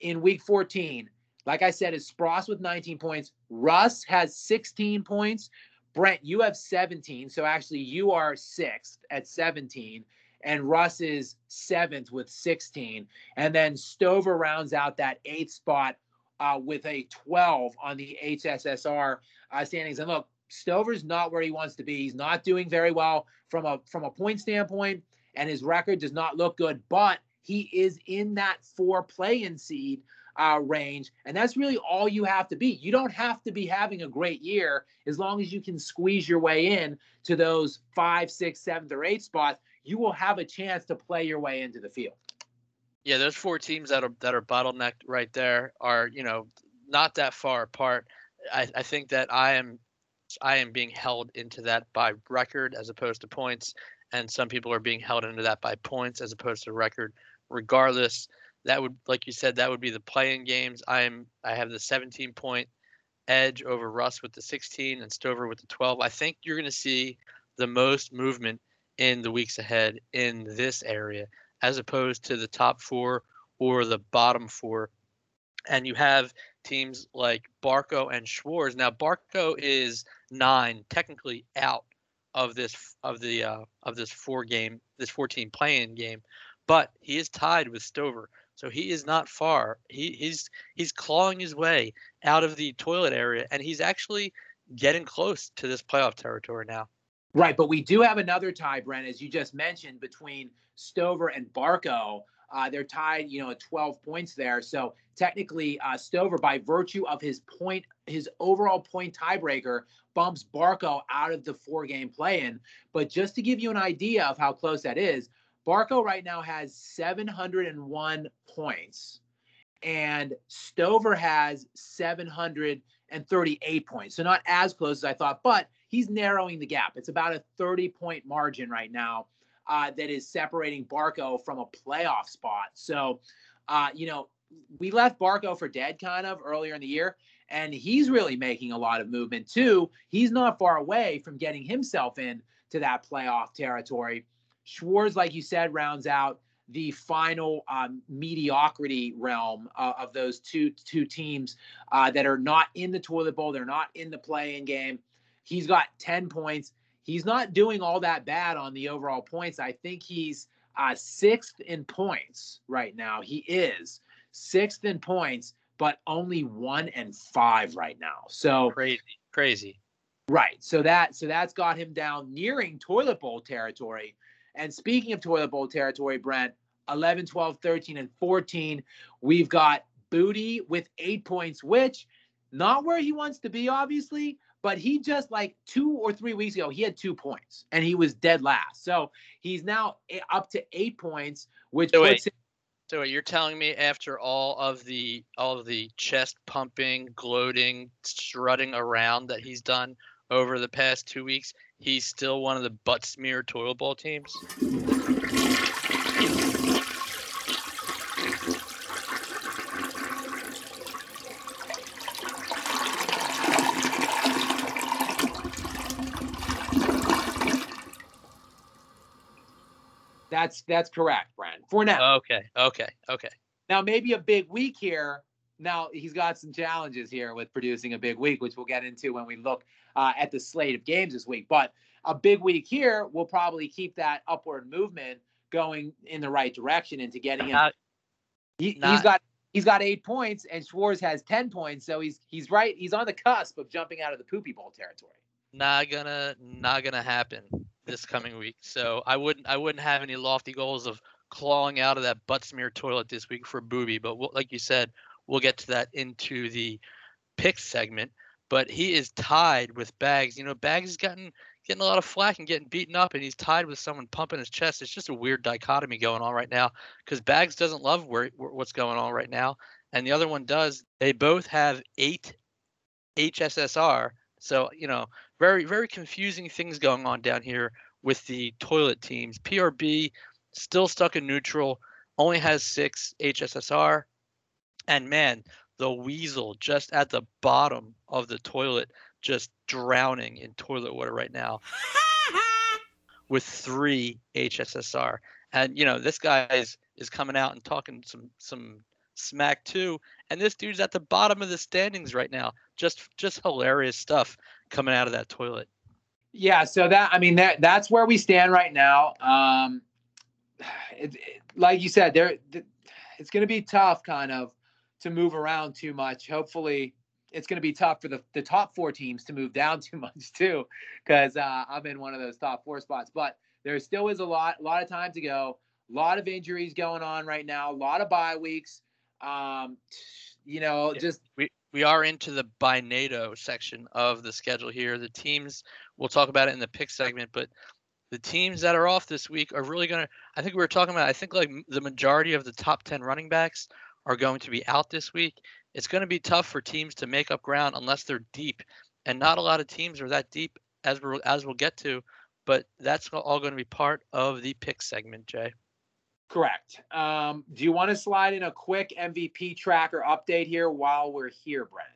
Speaker 2: in week 14. Like I said, is Spross with 19 points. Russ has 16 points. Brent, you have 17. So actually, you are sixth at 17 and Russ is seventh with 16. And then Stover rounds out that eighth spot uh, with a 12 on the HSSR uh, standings. And look, Stover's not where he wants to be. He's not doing very well from a from a point standpoint, and his record does not look good. But he is in that four play-in seed uh, range, and that's really all you have to be. You don't have to be having a great year as long as you can squeeze your way in to those five, six, seventh, or eight spots. You will have a chance to play your way into the field.
Speaker 3: Yeah, those four teams that are that are bottlenecked right there are you know not that far apart. I, I think that I am I am being held into that by record as opposed to points, and some people are being held into that by points as opposed to record. Regardless, that would like you said that would be the playing games. I am I have the 17 point edge over Russ with the 16 and Stover with the 12. I think you're going to see the most movement in the weeks ahead in this area as opposed to the top four or the bottom four. And you have teams like Barco and Schwartz. Now Barco is nine, technically out of this of the uh, of this four game this 14 playing game, but he is tied with Stover. So he is not far. He, he's he's clawing his way out of the toilet area, and he's actually getting close to this playoff territory now.
Speaker 2: Right, but we do have another tie, Brent, as you just mentioned, between Stover and Barco. Uh, they're tied, you know, at 12 points there. So technically, uh, Stover, by virtue of his point, his overall point tiebreaker, bumps Barco out of the four-game play-in. But just to give you an idea of how close that is, Barco right now has 701 points, and Stover has 738 points. So not as close as I thought, but he's narrowing the gap. It's about a 30-point margin right now uh, that is separating Barco from a playoff spot. So, uh, you know, we left Barco for dead kind of earlier in the year, and he's really making a lot of movement too. He's not far away from getting himself in to that playoff territory. Schwartz, like you said, rounds out the final um, mediocrity realm uh, of those two two teams uh, that are not in the toilet bowl. They're not in the play-in game. He's got 10 points he's not doing all that bad on the overall points. I think he's uh, sixth in points right now. He is sixth in points, but only one and five right now. So
Speaker 3: crazy, crazy.
Speaker 2: Right. So that so that's got him down nearing toilet bowl territory. And speaking of toilet bowl territory, Brent, 11, 12, 13, and 14, we've got Booty with eight points, which not where he wants to be, obviously, but he just like two or three weeks ago, he had two points and he was dead last. So he's now eh, up to eight points, which
Speaker 3: so
Speaker 2: puts
Speaker 3: wait, him. So wait, you're telling me after all of the all of the chest pumping, gloating, strutting around that he's done over the past two weeks, he's still one of the butt smear toilet bowl teams?
Speaker 2: That's that's correct, Brent. For now.
Speaker 3: Okay. Okay. Okay.
Speaker 2: Now maybe a big week here. Now he's got some challenges here with producing a big week, which we'll get into when we look uh, at the slate of games this week. But a big week here will probably keep that upward movement going in the right direction into getting him.
Speaker 3: Not,
Speaker 2: he,
Speaker 3: not,
Speaker 2: he's got he's got eight points, and Schwartz has ten points, so he's he's right. He's on the cusp of jumping out of the poopy bowl territory.
Speaker 3: Not gonna not gonna happen this coming week. So I wouldn't I wouldn't have any lofty goals of clawing out of that butt smear toilet this week for Booby. But we'll, like you said, we'll get to that into the pick segment. But he is tied with Bags. You know, Bags has gotten getting a lot of flack and getting beaten up, and he's tied with someone pumping his chest. It's just a weird dichotomy going on right now because Bags doesn't love where, what's going on right now, and the other one does. They both have eight HSSR. So you know, very very confusing things going on down here with the toilet teams. PRB still stuck in neutral, only has six HSSR, and man, the weasel just at the bottom of the toilet, just drowning in toilet water right now, with three HSSR. And you know this guy is is coming out and talking some some smack too. And this dude's at the bottom of the standings right now. Just just hilarious stuff coming out of that toilet.
Speaker 2: Yeah, so that I mean that that's where we stand right now. Um, it, it, like you said, there it's going to be tough, kind of, to move around too much. Hopefully, it's going to be tough for the the top four teams to move down too much too, because uh, I'm in one of those top four spots. But there still is a lot a lot of time to go. A lot of injuries going on right now. A lot of bye weeks. Um, you know,
Speaker 3: Yeah,
Speaker 2: just
Speaker 3: we we are into the by NATO section of the schedule here. The teams we'll talk about it in the pick segment, but the teams that are off this week are really going to. I think we were talking about. I think like the majority of the top ten running backs are going to be out this week. It's going to be tough for teams to make up ground unless they're deep, and not a lot of teams are that deep as we as we'll get to. But that's all going to be part of the pick segment, Jay.
Speaker 2: Correct. Um, do you want to slide in a quick MVP tracker update here while we're here, Brent?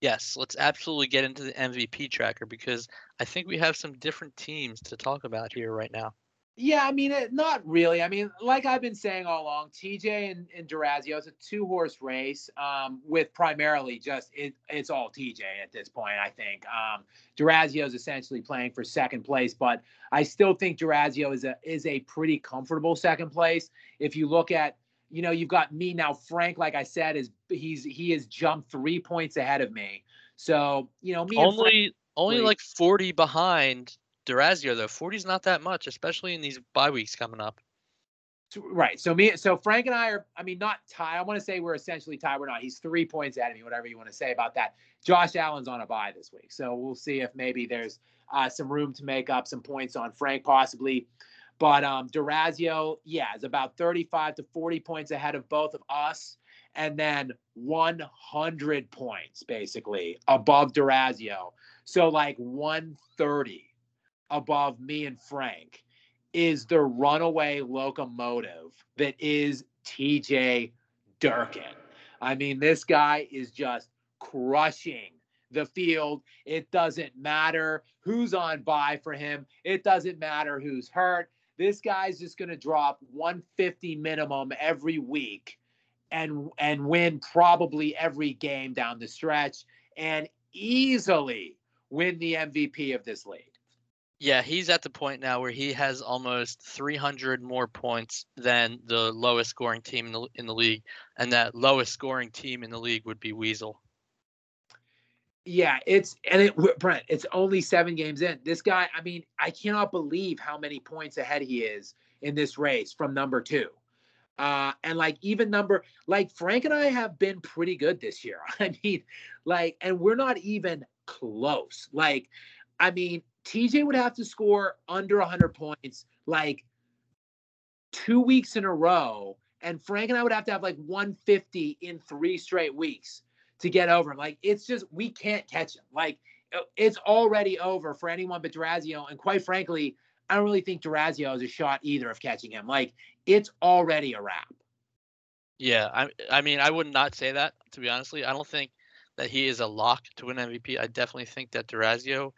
Speaker 3: Yes, let's absolutely get into the MVP tracker because I think we have some different teams to talk about here right now.
Speaker 2: Yeah, I mean, it, not really. I mean, like I've been saying all along, TJ and, and Durazio, it's a two horse race um, with primarily just it, it's all TJ at this point, I think. Um, Durazio is essentially playing for second place, but I still think Durazio is a is a pretty comfortable second place. If you look at, you know, you've got me now, Frank, like I said, is he's he has jumped three points ahead of me. So, you know, me and Frank-
Speaker 3: Only only like 40 behind Durazio though. 40 is not that much, especially in these bye weeks coming up.
Speaker 2: Right. So me, so Frank and I are, I mean, not tied. I want to say we're essentially tied. We're not. He's three points ahead of me, whatever you want to say about that. Josh Allen's on a bye this week. So we'll see if maybe there's uh, some room to make up some points on Frank, possibly. But um, Durazio, yeah, is about 35 to 40 points ahead of both of us. And then 100 points basically above Durazio. So like 130 above me and Frank is the runaway locomotive that is TJ Durkin. I mean, this guy is just crushing the field. It doesn't matter who's on bye for him, it doesn't matter who's hurt. This guy's just going to drop 150 minimum every week and and win probably every game down the stretch and easily win the MVP of this league.
Speaker 3: Yeah, he's at the point now where he has almost 300 more points than the lowest scoring team in the, in the league, and that lowest scoring team in the league would be Weasel.
Speaker 2: Yeah, it's and it Brent, it's only 7 games in. This guy, I mean, I cannot believe how many points ahead he is in this race from number 2. Uh and like even number like Frank and I have been pretty good this year. I mean, like and we're not even close. Like I mean, TJ would have to score under 100 points like two weeks in a row, and Frank and I would have to have like 150 in three straight weeks to get over him. Like it's just we can't catch him. Like uh, it's already over for anyone but Durazio. And quite frankly, I don't really think Durazio has a shot either of catching him. Like it's already a wrap.
Speaker 3: Yeah, I I mean I would not say that to be honestly. I don't think that he is a lock to win MVP. I definitely think that Durazio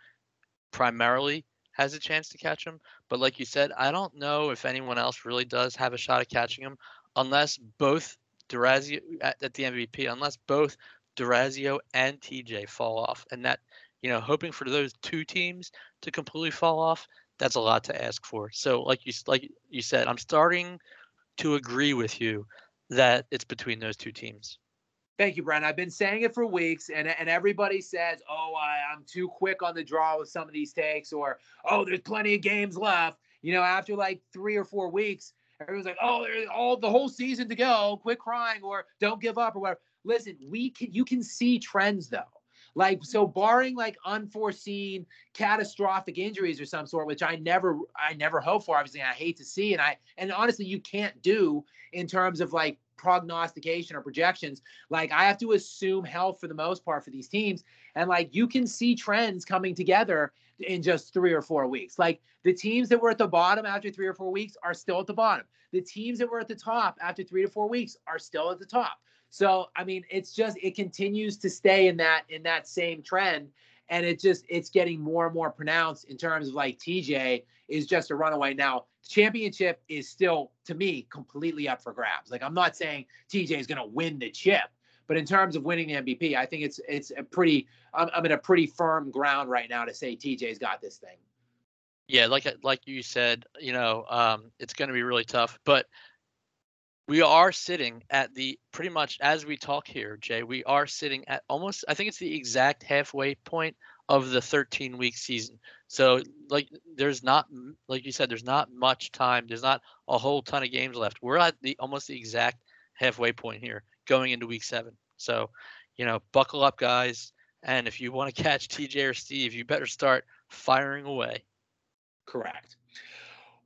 Speaker 3: primarily has a chance to catch him. But like you said, I don't know if anyone else really does have a shot at catching him unless both Durazio at, at the MVP, unless both Durazio and TJ fall off. And that, you know, hoping for those two teams to completely fall off, that's a lot to ask for. So like you like you said, I'm starting to agree with you that it's between those two teams.
Speaker 2: Thank you, Brent. I've been saying it for weeks, and, and everybody says, oh, I, I'm too quick on the draw with some of these takes, or oh, there's plenty of games left. You know, after like three or four weeks, everyone's like, oh, there's all the whole season to go. Quit crying, or don't give up, or whatever. Listen, we can you can see trends though. Like so, barring like unforeseen catastrophic injuries or some sort, which I never I never hope for. Obviously, I hate to see, and I and honestly, you can't do in terms of like prognostication or projections. Like I have to assume health for the most part for these teams. And like you can see trends coming together in just three or four weeks. Like the teams that were at the bottom after three or four weeks are still at the bottom. The teams that were at the top after three to four weeks are still at the top. So I mean, it's just it continues to stay in that in that same trend and it just it's getting more and more pronounced in terms of like TJ is just a runaway now championship is still to me completely up for grabs. Like I'm not saying TJ is going to win the chip, but in terms of winning the MVP, I think it's it's a pretty I'm, I'm in a pretty firm ground right now to say TJ's got this thing.
Speaker 3: Yeah, like like you said, you know, um, it's going to be really tough, but we are sitting at the pretty much as we talk here, Jay. We are sitting at almost I think it's the exact halfway point of the 13 week season. So like there's not like you said there's not much time. There's not a whole ton of games left. We're at the almost the exact halfway point here going into week 7. So, you know, buckle up guys and if you want to catch TJ or Steve, you better start firing away.
Speaker 2: Correct.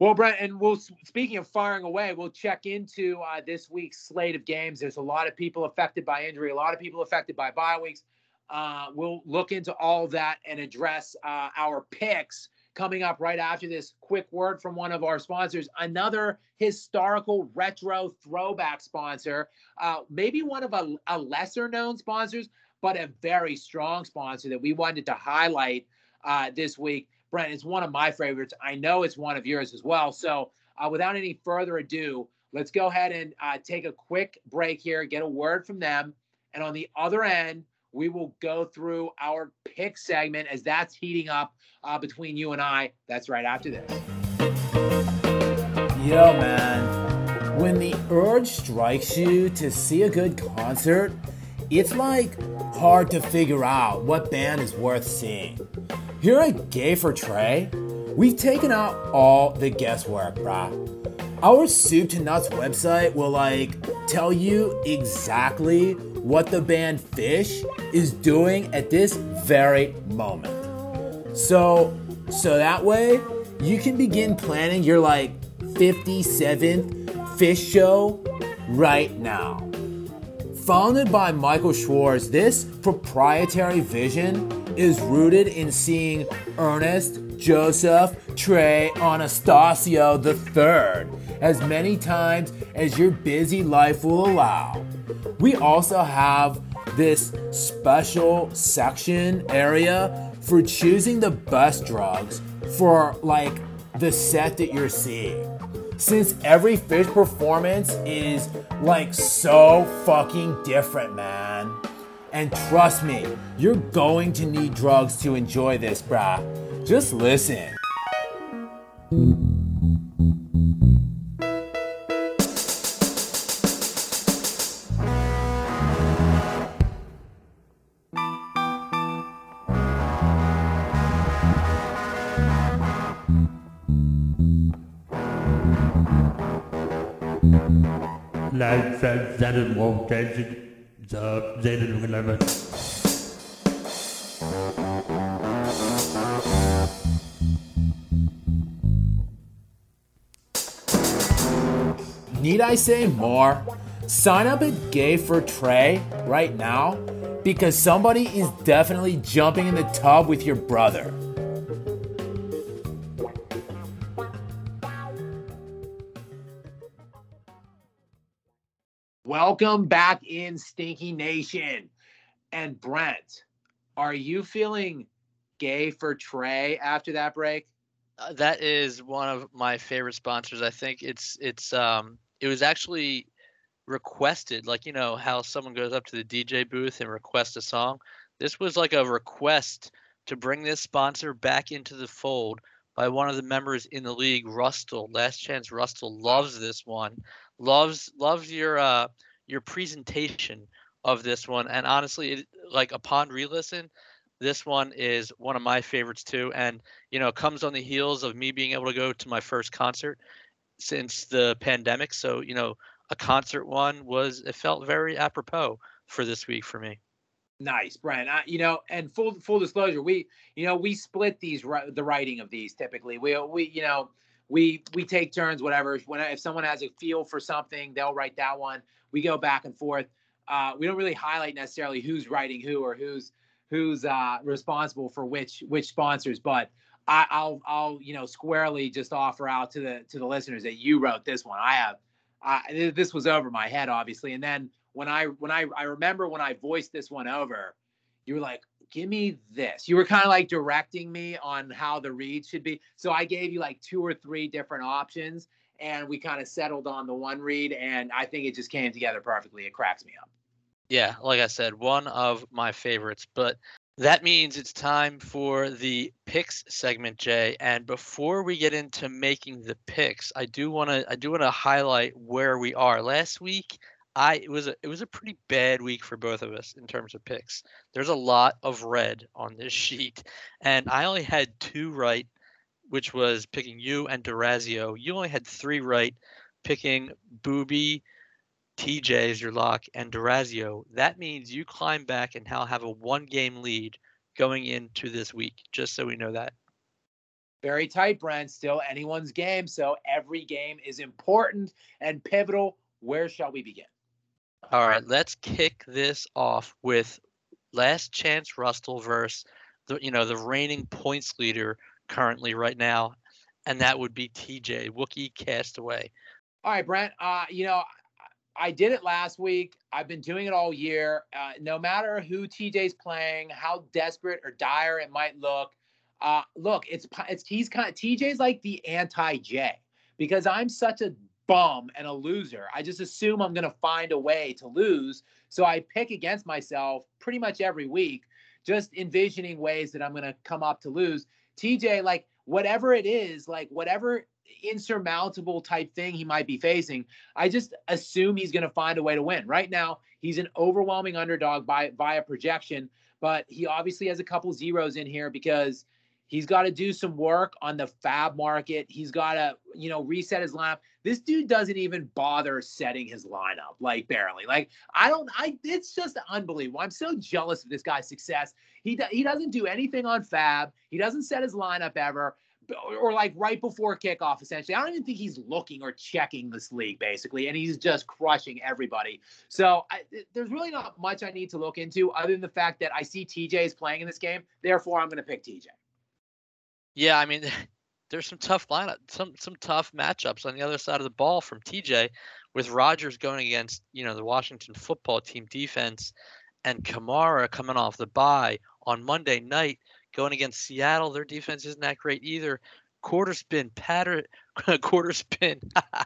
Speaker 2: Well, Brent, and we'll speaking of firing away, we'll check into uh, this week's slate of games. There's a lot of people affected by injury, a lot of people affected by bye weeks. Uh, we'll look into all that and address uh, our picks coming up right after this quick word from one of our sponsors, another historical retro throwback sponsor, uh, maybe one of a, a, lesser known sponsors, but a very strong sponsor that we wanted to highlight uh, this week. Brent, it's one of my favorites. I know it's one of yours as well. So uh, without any further ado, let's go ahead and uh, take a quick break here, get a word from them. And on the other end, we will go through our pick segment as that's heating up uh, between you and I. That's right after this.
Speaker 8: Yo, man. When the urge strikes you to see a good concert, it's like hard to figure out what band is worth seeing. Here at Gay for Trey, we've taken out all the guesswork, brah. Our soup to nuts website will like tell you exactly what the band Phish is doing at this very moment. So so that way you can begin planning your like 57th Phish show right now. Founded by Michael Schwartz, this proprietary vision is rooted in seeing Ernest Joseph Trey Anastasio III as many times as your busy life will allow. We also have this special section area for choosing the best drugs for like the set that you're seeing since every Phish performance is like so fucking different, man. And trust me, you're going to need drugs to enjoy this, brah. Just listen.
Speaker 9: Live seinen Montage, the
Speaker 8: Need I say more? Sign up at Gay for Trey right now because somebody is definitely jumping in the tub with your brother.
Speaker 2: Welcome back in Stinky Nation. And Brent, are you feeling gay for Trey after that break?
Speaker 3: Uh, that is one of my favorite sponsors. I think it's it's um it was actually requested, like you know how someone goes up to the DJ booth and requests a song. This was like a request to bring this sponsor back into the fold by one of the members in the league, Rustle. Last Chance Rustle loves this one. Loves loves your uh your presentation of this one. And honestly, it, like upon re-listen, this one is one of my favorites too. And you know, comes on the heels of me being able to go to my first concert since the pandemic. So you know, a concert one was it felt very apropos for this week for me.
Speaker 2: Nice, Brian. Uh, you know, and full full disclosure, we you know we split these the writing of these typically. We we you know we we take turns, whatever. When if someone has a feel for something, they'll write that one. We go back and forth. Uh, we don't really highlight necessarily who's writing who or who's who's uh, responsible for which which sponsors, but I, I'll I'll you know squarely just offer out to the to the listeners that you wrote this one. I have I, this was over my head obviously, and then when I when I I remember when I voiced this one over, you were like, "Give me this." You were kind of like directing me on how the read should be. So I gave you like two or three different options, and we kind of settled on the one read, and I think it just came together perfectly. It cracks me up.
Speaker 3: Yeah, like I said, one of my favorites. But that means it's time for the picks segment, Jay. And before we get into making the picks, I do want to I do want to highlight where we are. Last week, I it was a it was a pretty bad week for both of us in terms of picks. There's a lot of red on this sheet, and I only had two right, which was picking you and Durazio. You only had three right, picking Booby TJ is your lock, and Durazio, that means you climb back and now have a one game lead going into this week, just so we know that.
Speaker 2: Very tight, Brent. Still anyone's game. So every game is important and pivotal. Where shall we begin?
Speaker 3: All right, let's kick this off with last chance Rustle versus the you know the reigning points leader currently right now, and that would be TJ Wookie Castaway.
Speaker 2: All right, Brent. Uh, you know, I did it last week. I've been doing it all year. Uh, no matter who TJ's playing, how desperate or dire it might look. Uh, look, it's it's he's kind of TJ's like the anti J because I'm such a bum and a loser. I just assume I'm gonna find a way to lose, so I pick against myself pretty much every week, just envisioning ways that I'm gonna come up to lose. TJ, like whatever it is, like whatever insurmountable type thing he might be facing, I just assume he's going to find a way to win. Right now, he's an overwhelming underdog by via projection, but he obviously has a couple zeros in here because He's got to do some work on the FAAB market. He's got to, you know, reset his lineup. This dude doesn't even bother setting his lineup, like barely. Like I don't, I. It's just unbelievable. I'm so jealous of this guy's success. He he doesn't do anything on FAAB. He doesn't set his lineup ever or like right before kickoff, essentially. I don't even think he's looking or checking this league, basically, and he's just crushing everybody. So I, there's really not much I need to look into other than the fact that I see TJ is playing in this game. Therefore, I'm going to pick TJ.
Speaker 3: Yeah, I mean, there's some tough lineup, some some tough matchups on the other side of the ball from TJ, with Rodgers going against you know the Washington football team defense, and Kamara coming off the bye on Monday night going against Seattle. Their defense isn't that great either. Quarter spin, patter, quarter spin,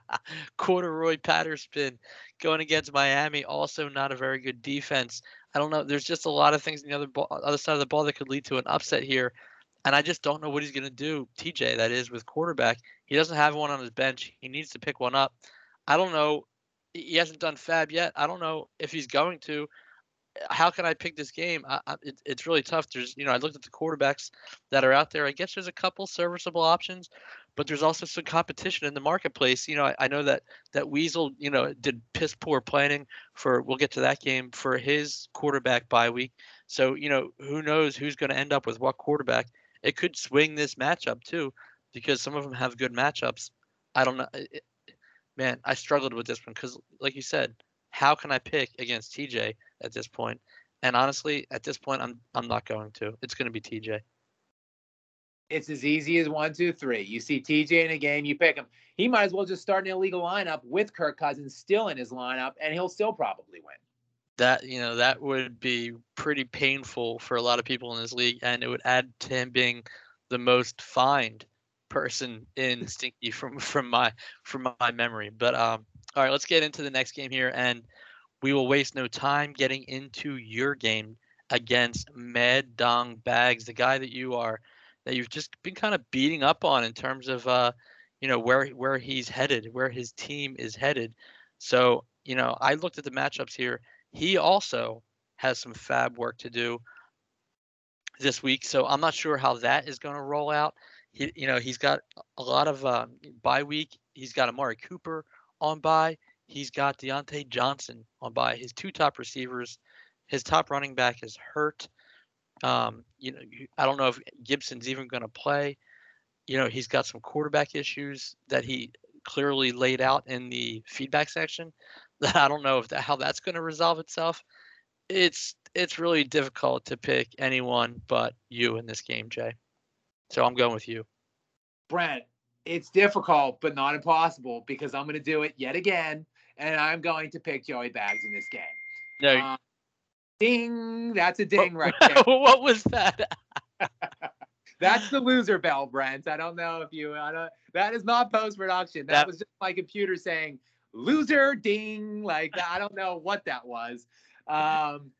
Speaker 3: corduroy patter spin going against Miami. Also, not a very good defense. I don't know. There's just a lot of things on the other ball, other side of the ball that could lead to an upset here, and I just don't know what he's going to do. TJ, that is, with quarterback. He doesn't have one on his bench. He needs to pick one up. I don't know. He hasn't done FAAB yet. I don't know if he's going to how can I pick this game? I, I, it, it's really tough. There's, you know, I looked at the quarterbacks that are out there. I guess there's a couple serviceable options, but there's also some competition in the marketplace. You know, I, I know that that Weasel, you know, did piss poor planning for. We'll get to that game for his quarterback bye week. So you know, who knows who's going to end up with what quarterback? It could swing this matchup too, because some of them have good matchups. I don't know. It, man, I struggled with this one because, like you said, how can I pick against TJ at this point? And honestly, at this point, I'm I'm not going to. It's going to be TJ.
Speaker 2: It's as easy as one, two, three. You see TJ in a game, you pick him. He might as well just start an illegal lineup with Kirk Cousins still in his lineup, and he'll still probably win.
Speaker 3: That you know that would be pretty painful for a lot of people in this league, and it would add to him being the most fined person in Stinky from from my from my memory. But um, all right, let's get into the next game here, and we will waste no time getting into your game against Mad Dong Bags, the guy that you are, that you've just been kind of beating up on in terms of, uh, you know, where where he's headed, where his team is headed. So, you know, I looked at the matchups here. He also has some FAAB work to do this week, so I'm not sure how that is going to roll out. He, you know, he's got a lot of uh, bye week. He's got Amari Cooper on bye. He's got Diontae Johnson on bye. His two top receivers, his top running back is hurt. Um, you know, I don't know if Gibson's even going to play. You know, he's got some quarterback issues that he clearly laid out in the feedback section. That I don't know if that, how that's going to resolve itself. It's it's really difficult to pick anyone but you in this game, Jay. So I'm going with you.
Speaker 2: Brent, it's difficult, but not impossible because I'm going to do it yet again, and I'm going to pick Joey Bags in this game.
Speaker 3: No. Uh,
Speaker 2: ding! That's a ding right there.
Speaker 3: what was that?
Speaker 2: That's the loser bell, Brent. I don't know if you. I don't, that is not post production. That, that was just my computer saying loser ding. Like I don't know what that was. Um,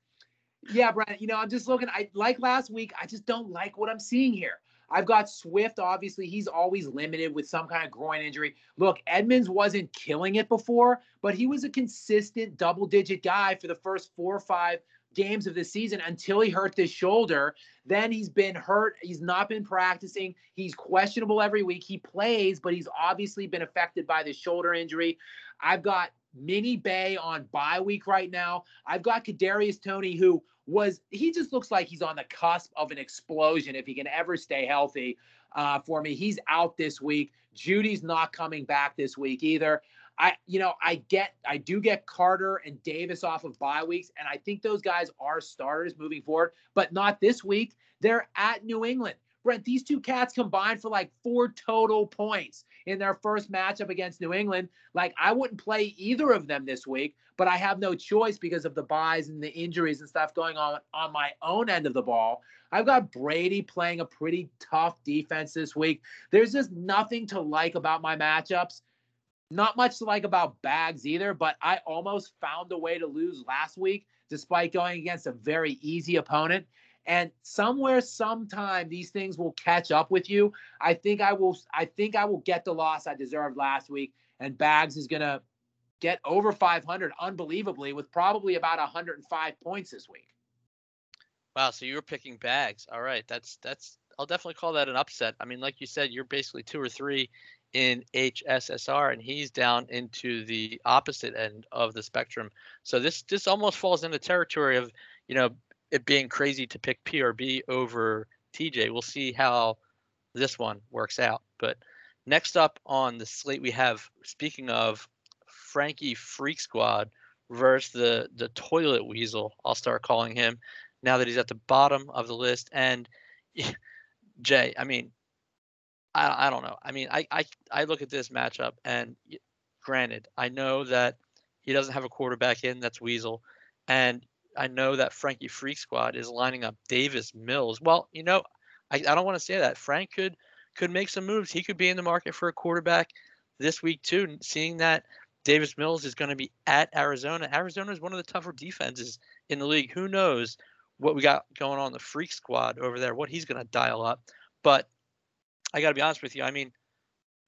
Speaker 2: yeah, brian You know, I'm just looking. I like last week. I just don't like what I'm seeing here. I've got Swift. Obviously, he's always limited with some kind of groin injury. Look, Edmonds wasn't killing it before, but he was a consistent double digit guy for the first four or five games of the season until he hurt this shoulder. Then he's been hurt. He's not been practicing. He's questionable every week. He plays, but he's obviously been affected by the shoulder injury. I've got Mini Bay on bye week right now. I've got Kadarius Toney, who was he just looks like he's on the cusp of an explosion if he can ever stay healthy uh, for me. He's out this week. Jeudy's not coming back this week either. I, you know, I get, I do get Carter and Davis off of bye weeks, and I think those guys are starters moving forward, but not this week. They're at New England. Brent, these two cats combined for like four total points in their first matchup against New England. Like, I wouldn't play either of them this week, but I have no choice because of the byes and the injuries and stuff going on on my own end of the ball. I've got Brady playing a pretty tough defense this week. There's just nothing to like about my matchups. Not much to like about Bags either, but I almost found a way to lose last week despite going against a very easy opponent. And somewhere, sometime, these things will catch up with you. I think I will. I think I will get the loss I deserved last week, and Bags is gonna get over 500 unbelievably with probably about 105 points this week.
Speaker 3: Wow, so you were picking bags. All right, that's that's I'll definitely call that an upset. I mean, like you said, you're basically two or three in HSSR, and he's down into the opposite end of the spectrum. So this this almost falls into territory of you know it being crazy to pick PRB over TJ. We'll see how this one works out. But next up on the slate, we have speaking of Frankie Freak Squad versus the the Toilet Weasel. I'll start calling him now that he's at the bottom of the list. And Jay, I mean, I, I don't know. I mean, I, I I look at this matchup, and granted, I know that he doesn't have a quarterback in that's Weasel, and I know that Frankie Freak Squad is lining up Davis Mills. Well, you know, I, I don't want to say that. Frank could could make some moves. He could be in the market for a quarterback this week too. Seeing that Davis Mills is going to be at Arizona. Arizona is one of the tougher defenses in the league. Who knows what we got going on the Freak Squad over there? What he's going to dial up. But I got to be honest with you. I mean,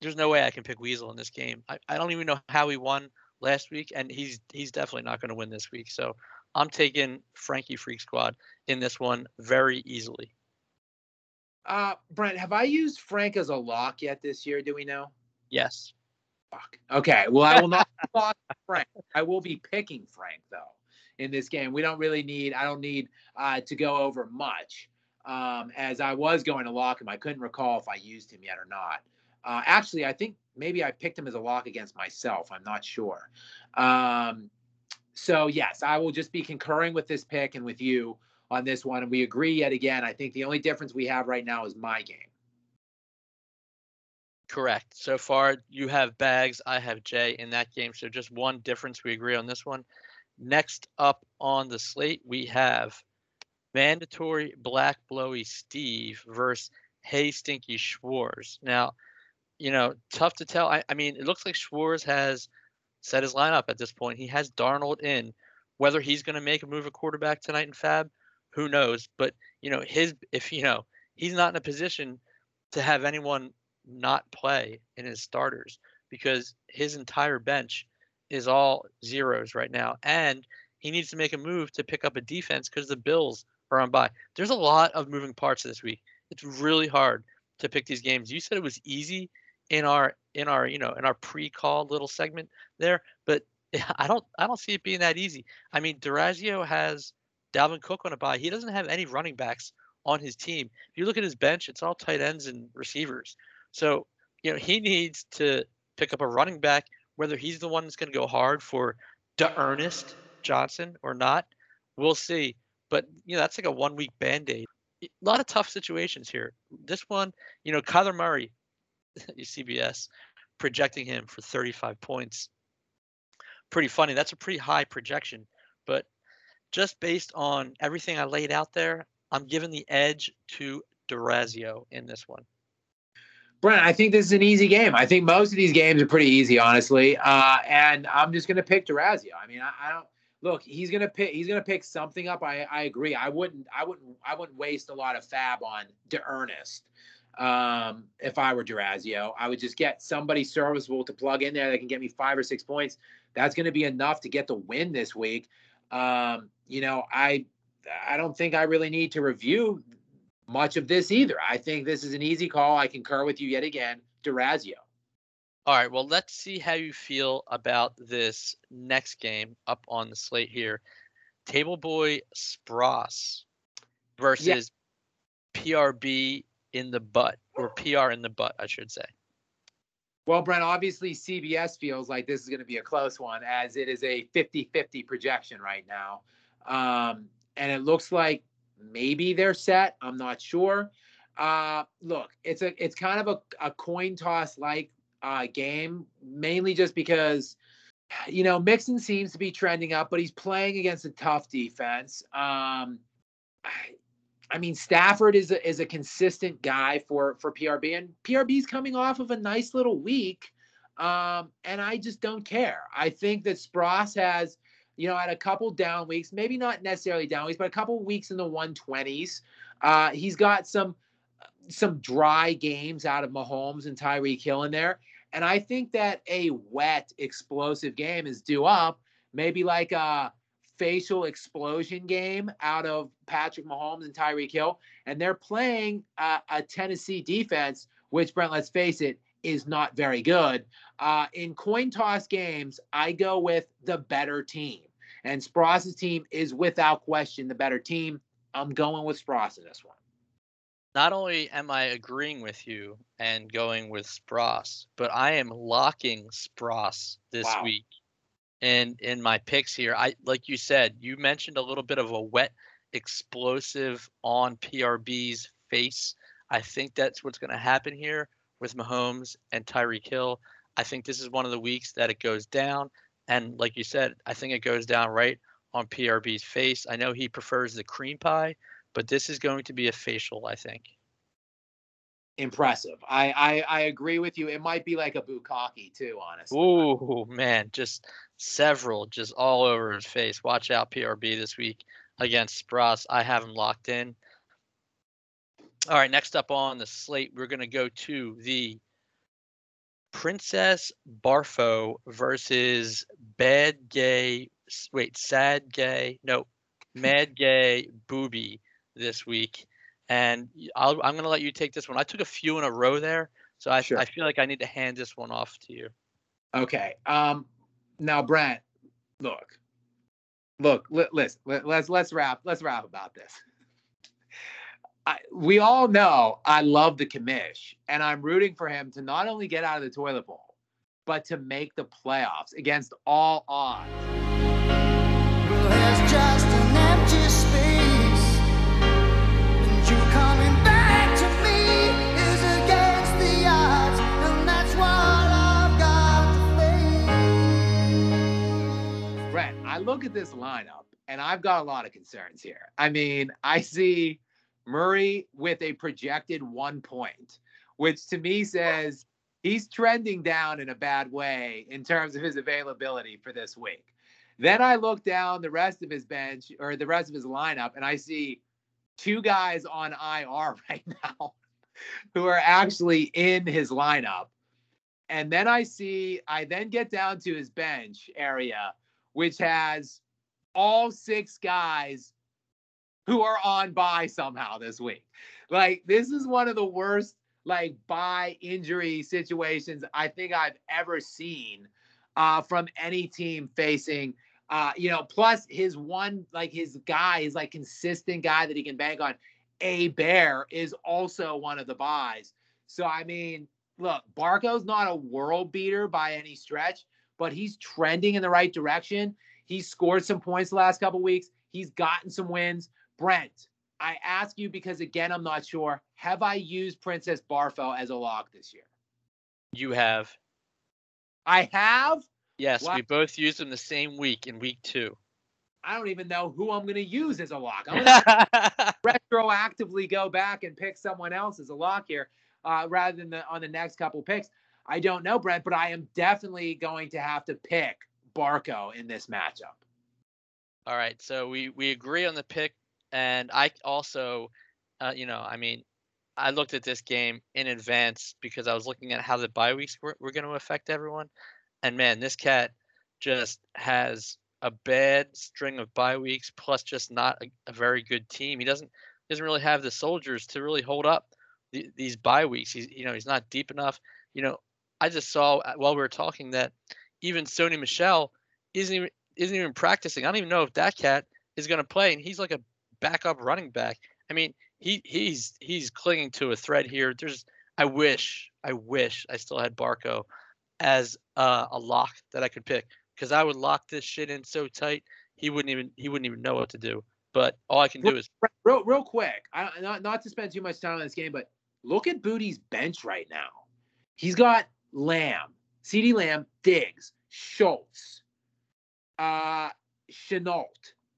Speaker 3: there's no way I can pick Weasel in this game. I, I don't even know how he won last week, and he's he's definitely not going to win this week. So I'm taking Frankie Freak Squad in this one very easily.
Speaker 2: Uh, Brent, have I used Frank as a lock yet this year? Do we know?
Speaker 3: Yes.
Speaker 2: Fuck. Okay. Well, I will not lock Frank. I will be picking Frank though in this game. We don't really need. I don't need uh, to go over much. Um, as I was going to lock him, I couldn't recall if I used him yet or not. Uh, actually, I think maybe I picked him as a lock against myself. I'm not sure. Um, so yes, I will just be concurring with this pick and with you on this one, and we agree yet again. I think the only difference we have right now is my game.
Speaker 3: Correct. So far, you have Bags, I have Jay in that game. So just one difference. We agree on this one. Next up on the slate, we have mandatory black blowy Steve versus Hey Stinky Schwartz. Now, you know, tough to tell. I, I mean, it looks like Schwartz has set his lineup at this point. He has Darnold in. Whether he's going to make a move at quarterback tonight in FAAB, who knows? But you know, his if you know he's not in a position to have anyone not play in his starters because his entire bench is all zeros right now, and he needs to make a move to pick up a defense because the Bills are on bye. There's a lot of moving parts this week. It's really hard to pick these games. You said it was easy in our in our you know in our pre-call little segment there, but I don't I don't see it being that easy. I mean, Durazio has Dalvin Cook on a bye. He doesn't have any running backs on his team. If you look at his bench, it's all tight ends and receivers. So you know he needs to pick up a running back, whether he's the one that's going to go hard for Ernest Johnson or not. We'll see. But you know that's like a one week band aid. A lot of tough situations here. This one, you know, Kyler Murray, CBS, projecting him for 35 points. Pretty funny. That's a pretty high projection. But just based on everything I laid out there, I'm giving the edge to Durazio in this one.
Speaker 2: Brent, I think this is an easy game. I think most of these games are pretty easy, honestly. Uh, and I'm just going to pick Durazio. I mean, I, I, don't look. He's going to pick. He's going to pick something up. I, I agree. I wouldn't. I wouldn't. I wouldn't waste a lot of FAAB on Ernest. Um, if I were Durazio, I would just get somebody serviceable to plug in there that can get me five or six points. That's going to be enough to get the win this week. Um, you know, I I don't think I really need to review much of this either. I think this is an easy call. I concur with you yet again, Durazio.
Speaker 3: All right, well, let's see how you feel about this next game up on the slate here. Table Boy Spross versus yeah. PRB in the butt, or PR in the butt, I should say.
Speaker 2: Well, Brent, obviously CBS feels like this is going to be a close one as it is a 50 50 projection right now. Um, and it looks like maybe they're set. I'm not sure. Uh, look, it's a it's kind of a, a coin toss like uh, game, mainly just because you know Mixon seems to be trending up, but he's playing against a tough defense. Um, I, mean, Stafford is a, is a consistent guy for for PRB, and PRB's coming off of a nice little week, um, and I just don't care. I think that Spross has you know, had a couple down weeks, maybe not necessarily down weeks, but a couple weeks in the 120s. Uh, he's got some some dry games out of Mahomes and Tyreek Hill in there. And I think that a wet, explosive game is due up, maybe like a facial explosion game out of Patrick Mahomes and Tyreek Hill, and they're playing uh, a Tennessee defense, which Brent, let's face it, is not very good. Uh, in coin toss games, I go with the better team, and Spross's team is without question the better team. I'm going with Spross in this one.
Speaker 3: Not only am I agreeing with you and going with Spross, but I am locking Spross this
Speaker 2: Wow.
Speaker 3: week. And in my picks here, I like you said, you mentioned a little bit of a wet, explosive on PRB's face. I think that's what's going to happen here with Mahomes and Tyreek Hill. I think this is one of the weeks that it goes down. And like you said, I think it goes down right on PRB's face. I know he prefers the cream pie, but this is going to be a facial, I think.
Speaker 2: Impressive. I, I I agree with you. It might be like a bukkake too, honestly.
Speaker 3: Ooh, man, just several just all over his face. Watch out, PRB this week against Spross. I have him locked in. All right, next up on the slate, we're going to go to the Princess Barfo versus Bad Gay. Wait, Sad Gay. No, Mad Gay Booby this week. And I'll, I'm going to let you take this one. I took a few in a row there, so I,
Speaker 2: Sure.
Speaker 3: I feel like I need to hand this one off to you.
Speaker 2: Okay. Um. Now, Brent, look, look. Li- listen. Let, let's let's wrap. Let's wrap about this. I, we all know I love the commish, and I'm rooting for him to not only get out of the toilet bowl, but to make the playoffs against all odds.
Speaker 10: There's
Speaker 2: I hmm. look at this lineup and I've got a lot of concerns here. I mean, I see Murray with a projected one point, which to me says he's trending down in a bad way in terms of his availability for this week. Then I look down the rest of his bench or the rest of his lineup and I see two guys on IR right now who are actually in his lineup. And then I see, I then get down to his bench area, which has all six guys who are on bye somehow this week. Like, this is one of the worst, like, bye injury situations I think I've ever seen uh, from any team facing. Uh, you know, plus his one, like his guy, his like consistent guy that he can bank on, a bear is also one of the byes. So I mean, look, Barco's not a world beater by any stretch, but he's trending in the right direction. He's scored some points the last couple weeks. He's gotten some wins. Brent, I ask you because again, I'm not sure. Have I used Princess Barfo as a lock this year?
Speaker 3: You have.
Speaker 2: I have.
Speaker 3: Yes,
Speaker 2: Wow.
Speaker 3: we both used them the same week in week two.
Speaker 2: I don't even know who I'm going to use as a lock. I'm going to retroactively go back and pick someone else as a lock here, uh, rather than the, on the next couple picks. I don't know, Brent, but I am definitely going to have to pick Barco in this matchup.
Speaker 3: All right, so we we agree on the pick, and I also, uh, you know, I mean, I looked at this game in advance because I was looking at how the bye weeks were, were going to affect everyone, and man, this cat just has a bad string of bye weeks, plus just not a, a very good team. He doesn't doesn't really have the soldiers to really hold up the, these bye weeks. He's you know he's not deep enough. You know, I just saw uh, while we were talking that even Sony Michel isn't even isn't even practicing. I don't even know if that cat is going to play, and he's like a backup running back. I mean, he he's he's clinging to a thread here. There's I wish I wish I still had Barco as uh, a lock that I could pick because I would lock this shit in so tight he wouldn't even he wouldn't even know what to do. But all I can do is
Speaker 2: Real, real quick, I, not not to spend too much time on this game, but look at Booty's bench right now. He's got Lamb, CeeDee Lamb, Diggs, Schultz, uh, Chenault,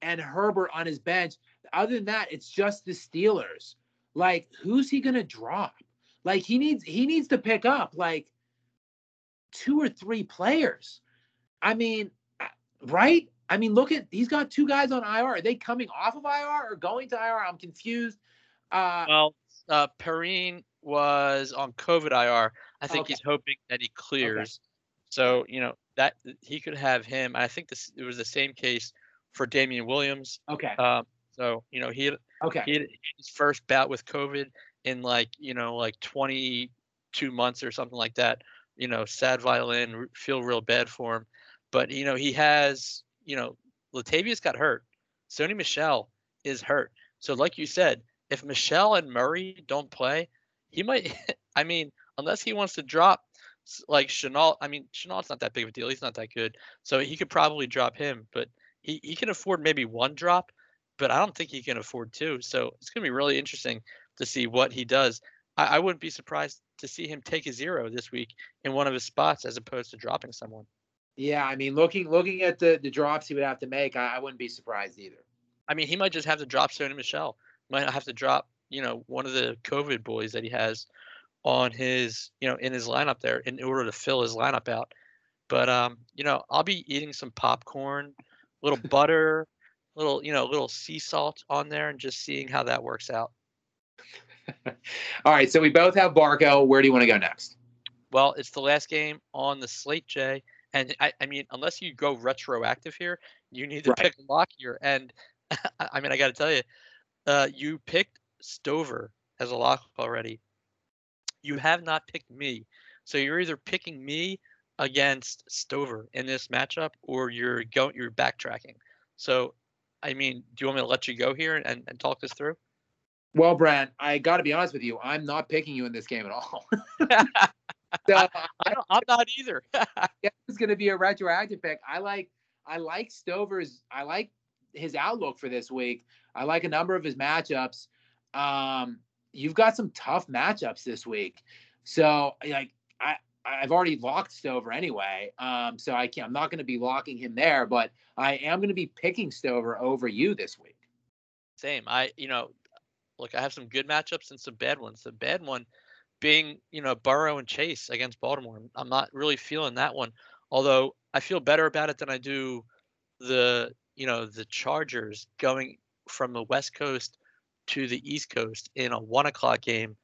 Speaker 2: and Herbert on his bench. Other than that, it's just the Steelers. Like, who's he gonna drop? Like, he needs he needs to pick up like two or three players. I mean, uh, right? I mean, look at he's got two guys on IR. Are they coming off of IR or going to IR? I'm confused. Uh,
Speaker 3: well, uh, Perine was on COVID IR. I think
Speaker 2: Okay.
Speaker 3: he's hoping that he clears. So you know that he could have him. I think this it was the same case for Damien Williams.
Speaker 2: Okay.
Speaker 3: Um, so you know he had,
Speaker 2: okay.
Speaker 3: he had his first bout with COVID in like you know like 22 months or something like that. You know, sad violin, feel real bad for him. But you know he has you know Latavius got hurt. Sony Michel is hurt. So like you said, if Michel and Murray don't play, he might. I mean, unless he wants to drop like Chenault. I mean, Chenault's not that big of a deal. He's not that good. So he could probably drop him, but he, he can afford maybe one drop, but I don't think he can afford two. So it's going to be really interesting to see what he does. I, I wouldn't be surprised to see him take a zero this week in one of his spots as opposed to dropping someone.
Speaker 2: Yeah, I mean, looking looking at the the drops he would have to make, I, I wouldn't be surprised either.
Speaker 3: I mean, he might just have to drop Sony Michel. Might have to drop, you know, one of the COVID boys that he has on his, you know, in his lineup there in order to fill his lineup out. But um, you know, I'll be eating some popcorn, a little butter, little, you know, a little sea salt on there, and just seeing how that works out.
Speaker 2: All right, so we both have Barco. Where do you want to go next?
Speaker 3: Well, it's the last game on the slate, Jay. And I, I mean, unless you go retroactive here, you need to
Speaker 2: Right.
Speaker 3: pick lock here. And I I mean, I got to tell you, uh, you picked Stover as a lock already. You have not picked me. So you're either picking me against Stover in this matchup or you're going you're backtracking. So I mean, do you want me to let you go here and, and talk this through?
Speaker 2: Well, Brent, I got to be honest with you. I'm not picking you in this game at all. so
Speaker 3: I, I'm not either.
Speaker 2: yeah, it's going to be a retroactive pick. I like I like Stover's I like his outlook for this week. I like a number of his matchups. Um, you've got some tough matchups this week. So like I I've already locked Stover anyway. Um, so I can't I'm not going to be locking him there, but I am going to be picking Stover over you this week.
Speaker 3: Same. I, you know, look, I have some good matchups and some bad ones. The bad one being, you know, Burrow and Chase against Baltimore. I'm not really feeling that one. Although I feel better about it than I do the, you know, the Chargers going from the West Coast to the East Coast in a one o'clock game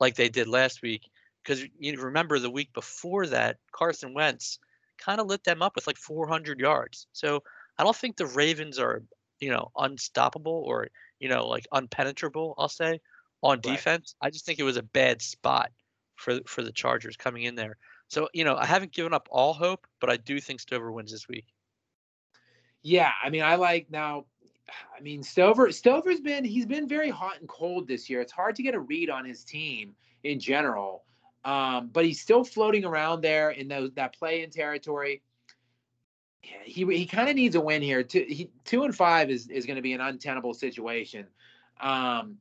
Speaker 3: like they did last week. Because you remember the week before that, Carson Wentz kind of lit them up with like 400 yards. So I don't think the Ravens are, you know, unstoppable or you know, like unpenetrable, I'll say, on
Speaker 2: Right.
Speaker 3: defense. I just think it was a bad spot for for the Chargers coming in there. So, you know, I haven't given up all hope, but I do think Stover wins this week.
Speaker 2: Yeah, I mean, I like now. I mean, Stover. Stover's been he's been very hot and cold this year. It's hard to get a read on his team in general, um, but he's still floating around there in those that play in territory. Yeah, he he kind of needs a win here. Two he, two and five is is going to be an untenable situation, um,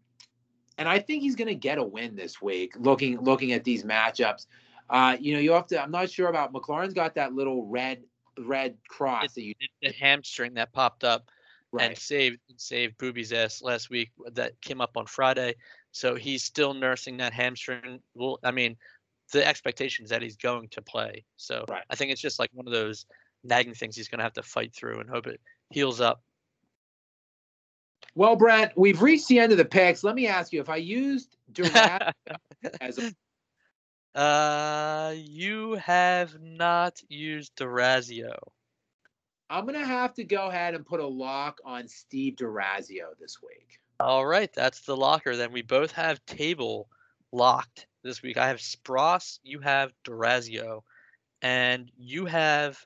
Speaker 2: and I think he's going to get a win this week. Looking looking at these matchups, uh, you know, you have to. I'm not sure about McLaurin's got that little red red cross
Speaker 3: It's-
Speaker 2: that you
Speaker 3: It's the hamstring that popped up
Speaker 2: right.
Speaker 3: and saved saved Booby's ass last week that came up on Friday. So he's still nursing that hamstring. Well, I mean, the expectation is that he's going to play. So
Speaker 2: Right.
Speaker 3: I think it's just like one of those nagging things he's going to have to fight through and hope it heals up.
Speaker 2: Well, Brent, we've reached the end of the picks. Let me ask you: If I used Durant as a
Speaker 3: Uh, you have not used Durazio.
Speaker 2: I'm gonna have to go ahead and put a lock on Steve Durazio this week.
Speaker 3: All right, that's the locker. Then we both have table locked this week. I have Spross, you have Durazio, and you have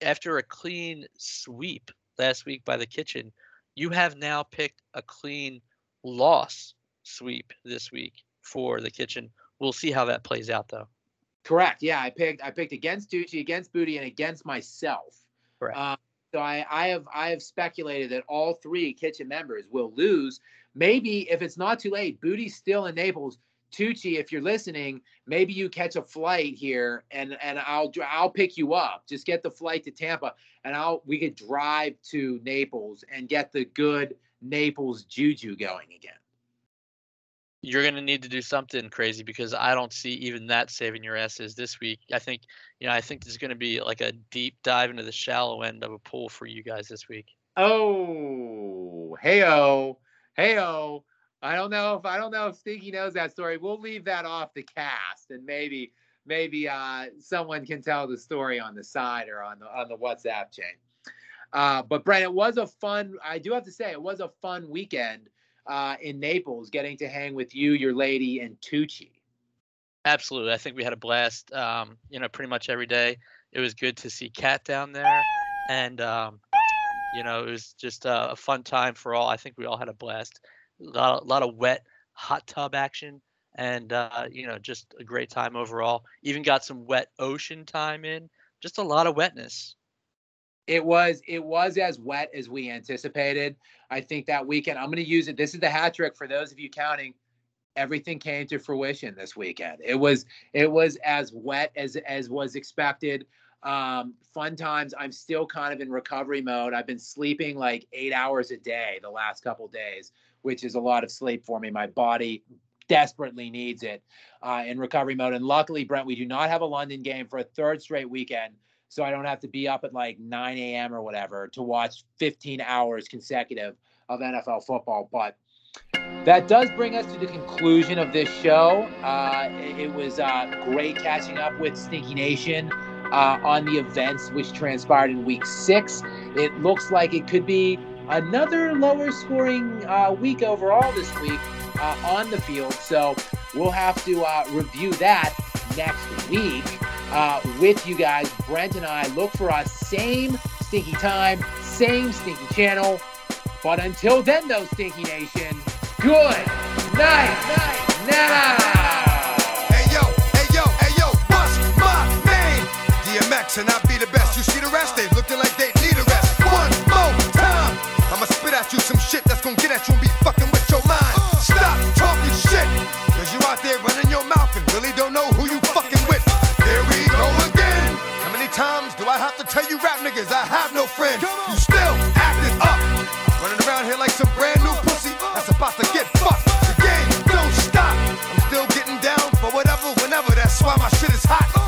Speaker 3: after a clean sweep last week by the kitchen, you have now picked a clean loss sweep this week for the kitchen. We'll see how that plays out though.
Speaker 2: Correct. Yeah, I picked I picked against Tucci, against Booty, and against myself.
Speaker 3: Correct.
Speaker 2: Uh, so I, I have I have speculated that all three kitchen members will lose. Maybe if it's not too late, Booty's still in Naples. Tucci, if you're listening, maybe you catch a flight here, and and I'll I'll pick you up. Just get the flight to Tampa, and I'll we could drive to Naples and get the good Naples juju going again.
Speaker 3: You're going to need to do something crazy because I don't see even that saving your asses this week. I think, you know, I think there's going to be like a deep dive into the shallow end of a pool for you guys this week.
Speaker 2: Oh, heyo, heyo. I don't know if I don't know if Stinky knows that story. We'll leave that off the cast, and maybe maybe uh, someone can tell the story on the side or on the on the WhatsApp chain. Uh, but Brent, it was a fun. I do have to say, it was a fun weekend uh, in Naples, getting to hang with you, your lady, and Tucci.
Speaker 3: Absolutely, I think we had a blast. Um, you know, pretty much every day. It was good to see Kat down there, and um, you know, it was just a, a fun time for all. I think we all had a blast. A lot, a lot of wet hot tub action, and uh, you know, just a great time overall. Even got some wet ocean time in. Just a lot of wetness.
Speaker 2: It was it was as wet as we anticipated. I think that weekend. I'm going to use it. This is the hat trick for those of you counting. Everything came to fruition this weekend. It was it was as wet as as was expected. Um, fun times. I'm still kind of in recovery mode. I've been sleeping like eight hours a day the last couple days, which is a lot of sleep for me. My body desperately needs it uh, in recovery mode. And luckily, Brent, we do not have a London game for a third straight weekend so I don't have to be up at like 9 a.m. or whatever to watch 15 hours consecutive of NFL football. But that does bring us to the conclusion of this show. Uh, it, was uh, great catching up with Stinky Nation uh, on the events which transpired in week six. It looks like it could be another lower scoring uh, week overall this week uh, on the field. So we'll have to uh, review that next week uh, with you guys. Brent and I look for us same stinky time, same stinky channel. But until then, though, Stinky Nation, good night, night, now.
Speaker 11: Hey yo, hey yo, hey yo, what's my name? DMX, and I be the best. You see the rest? They looking like they need a rest. One more time, I'ma spit at you some shit that's gonna get at you and be fucking you rap niggas I have no friends? You still acting up. Running around here like some brand new pussy uh. that's about to get fucked. The game don't stop. I'm still getting down for whatever, whenever. That's why my shit is hot.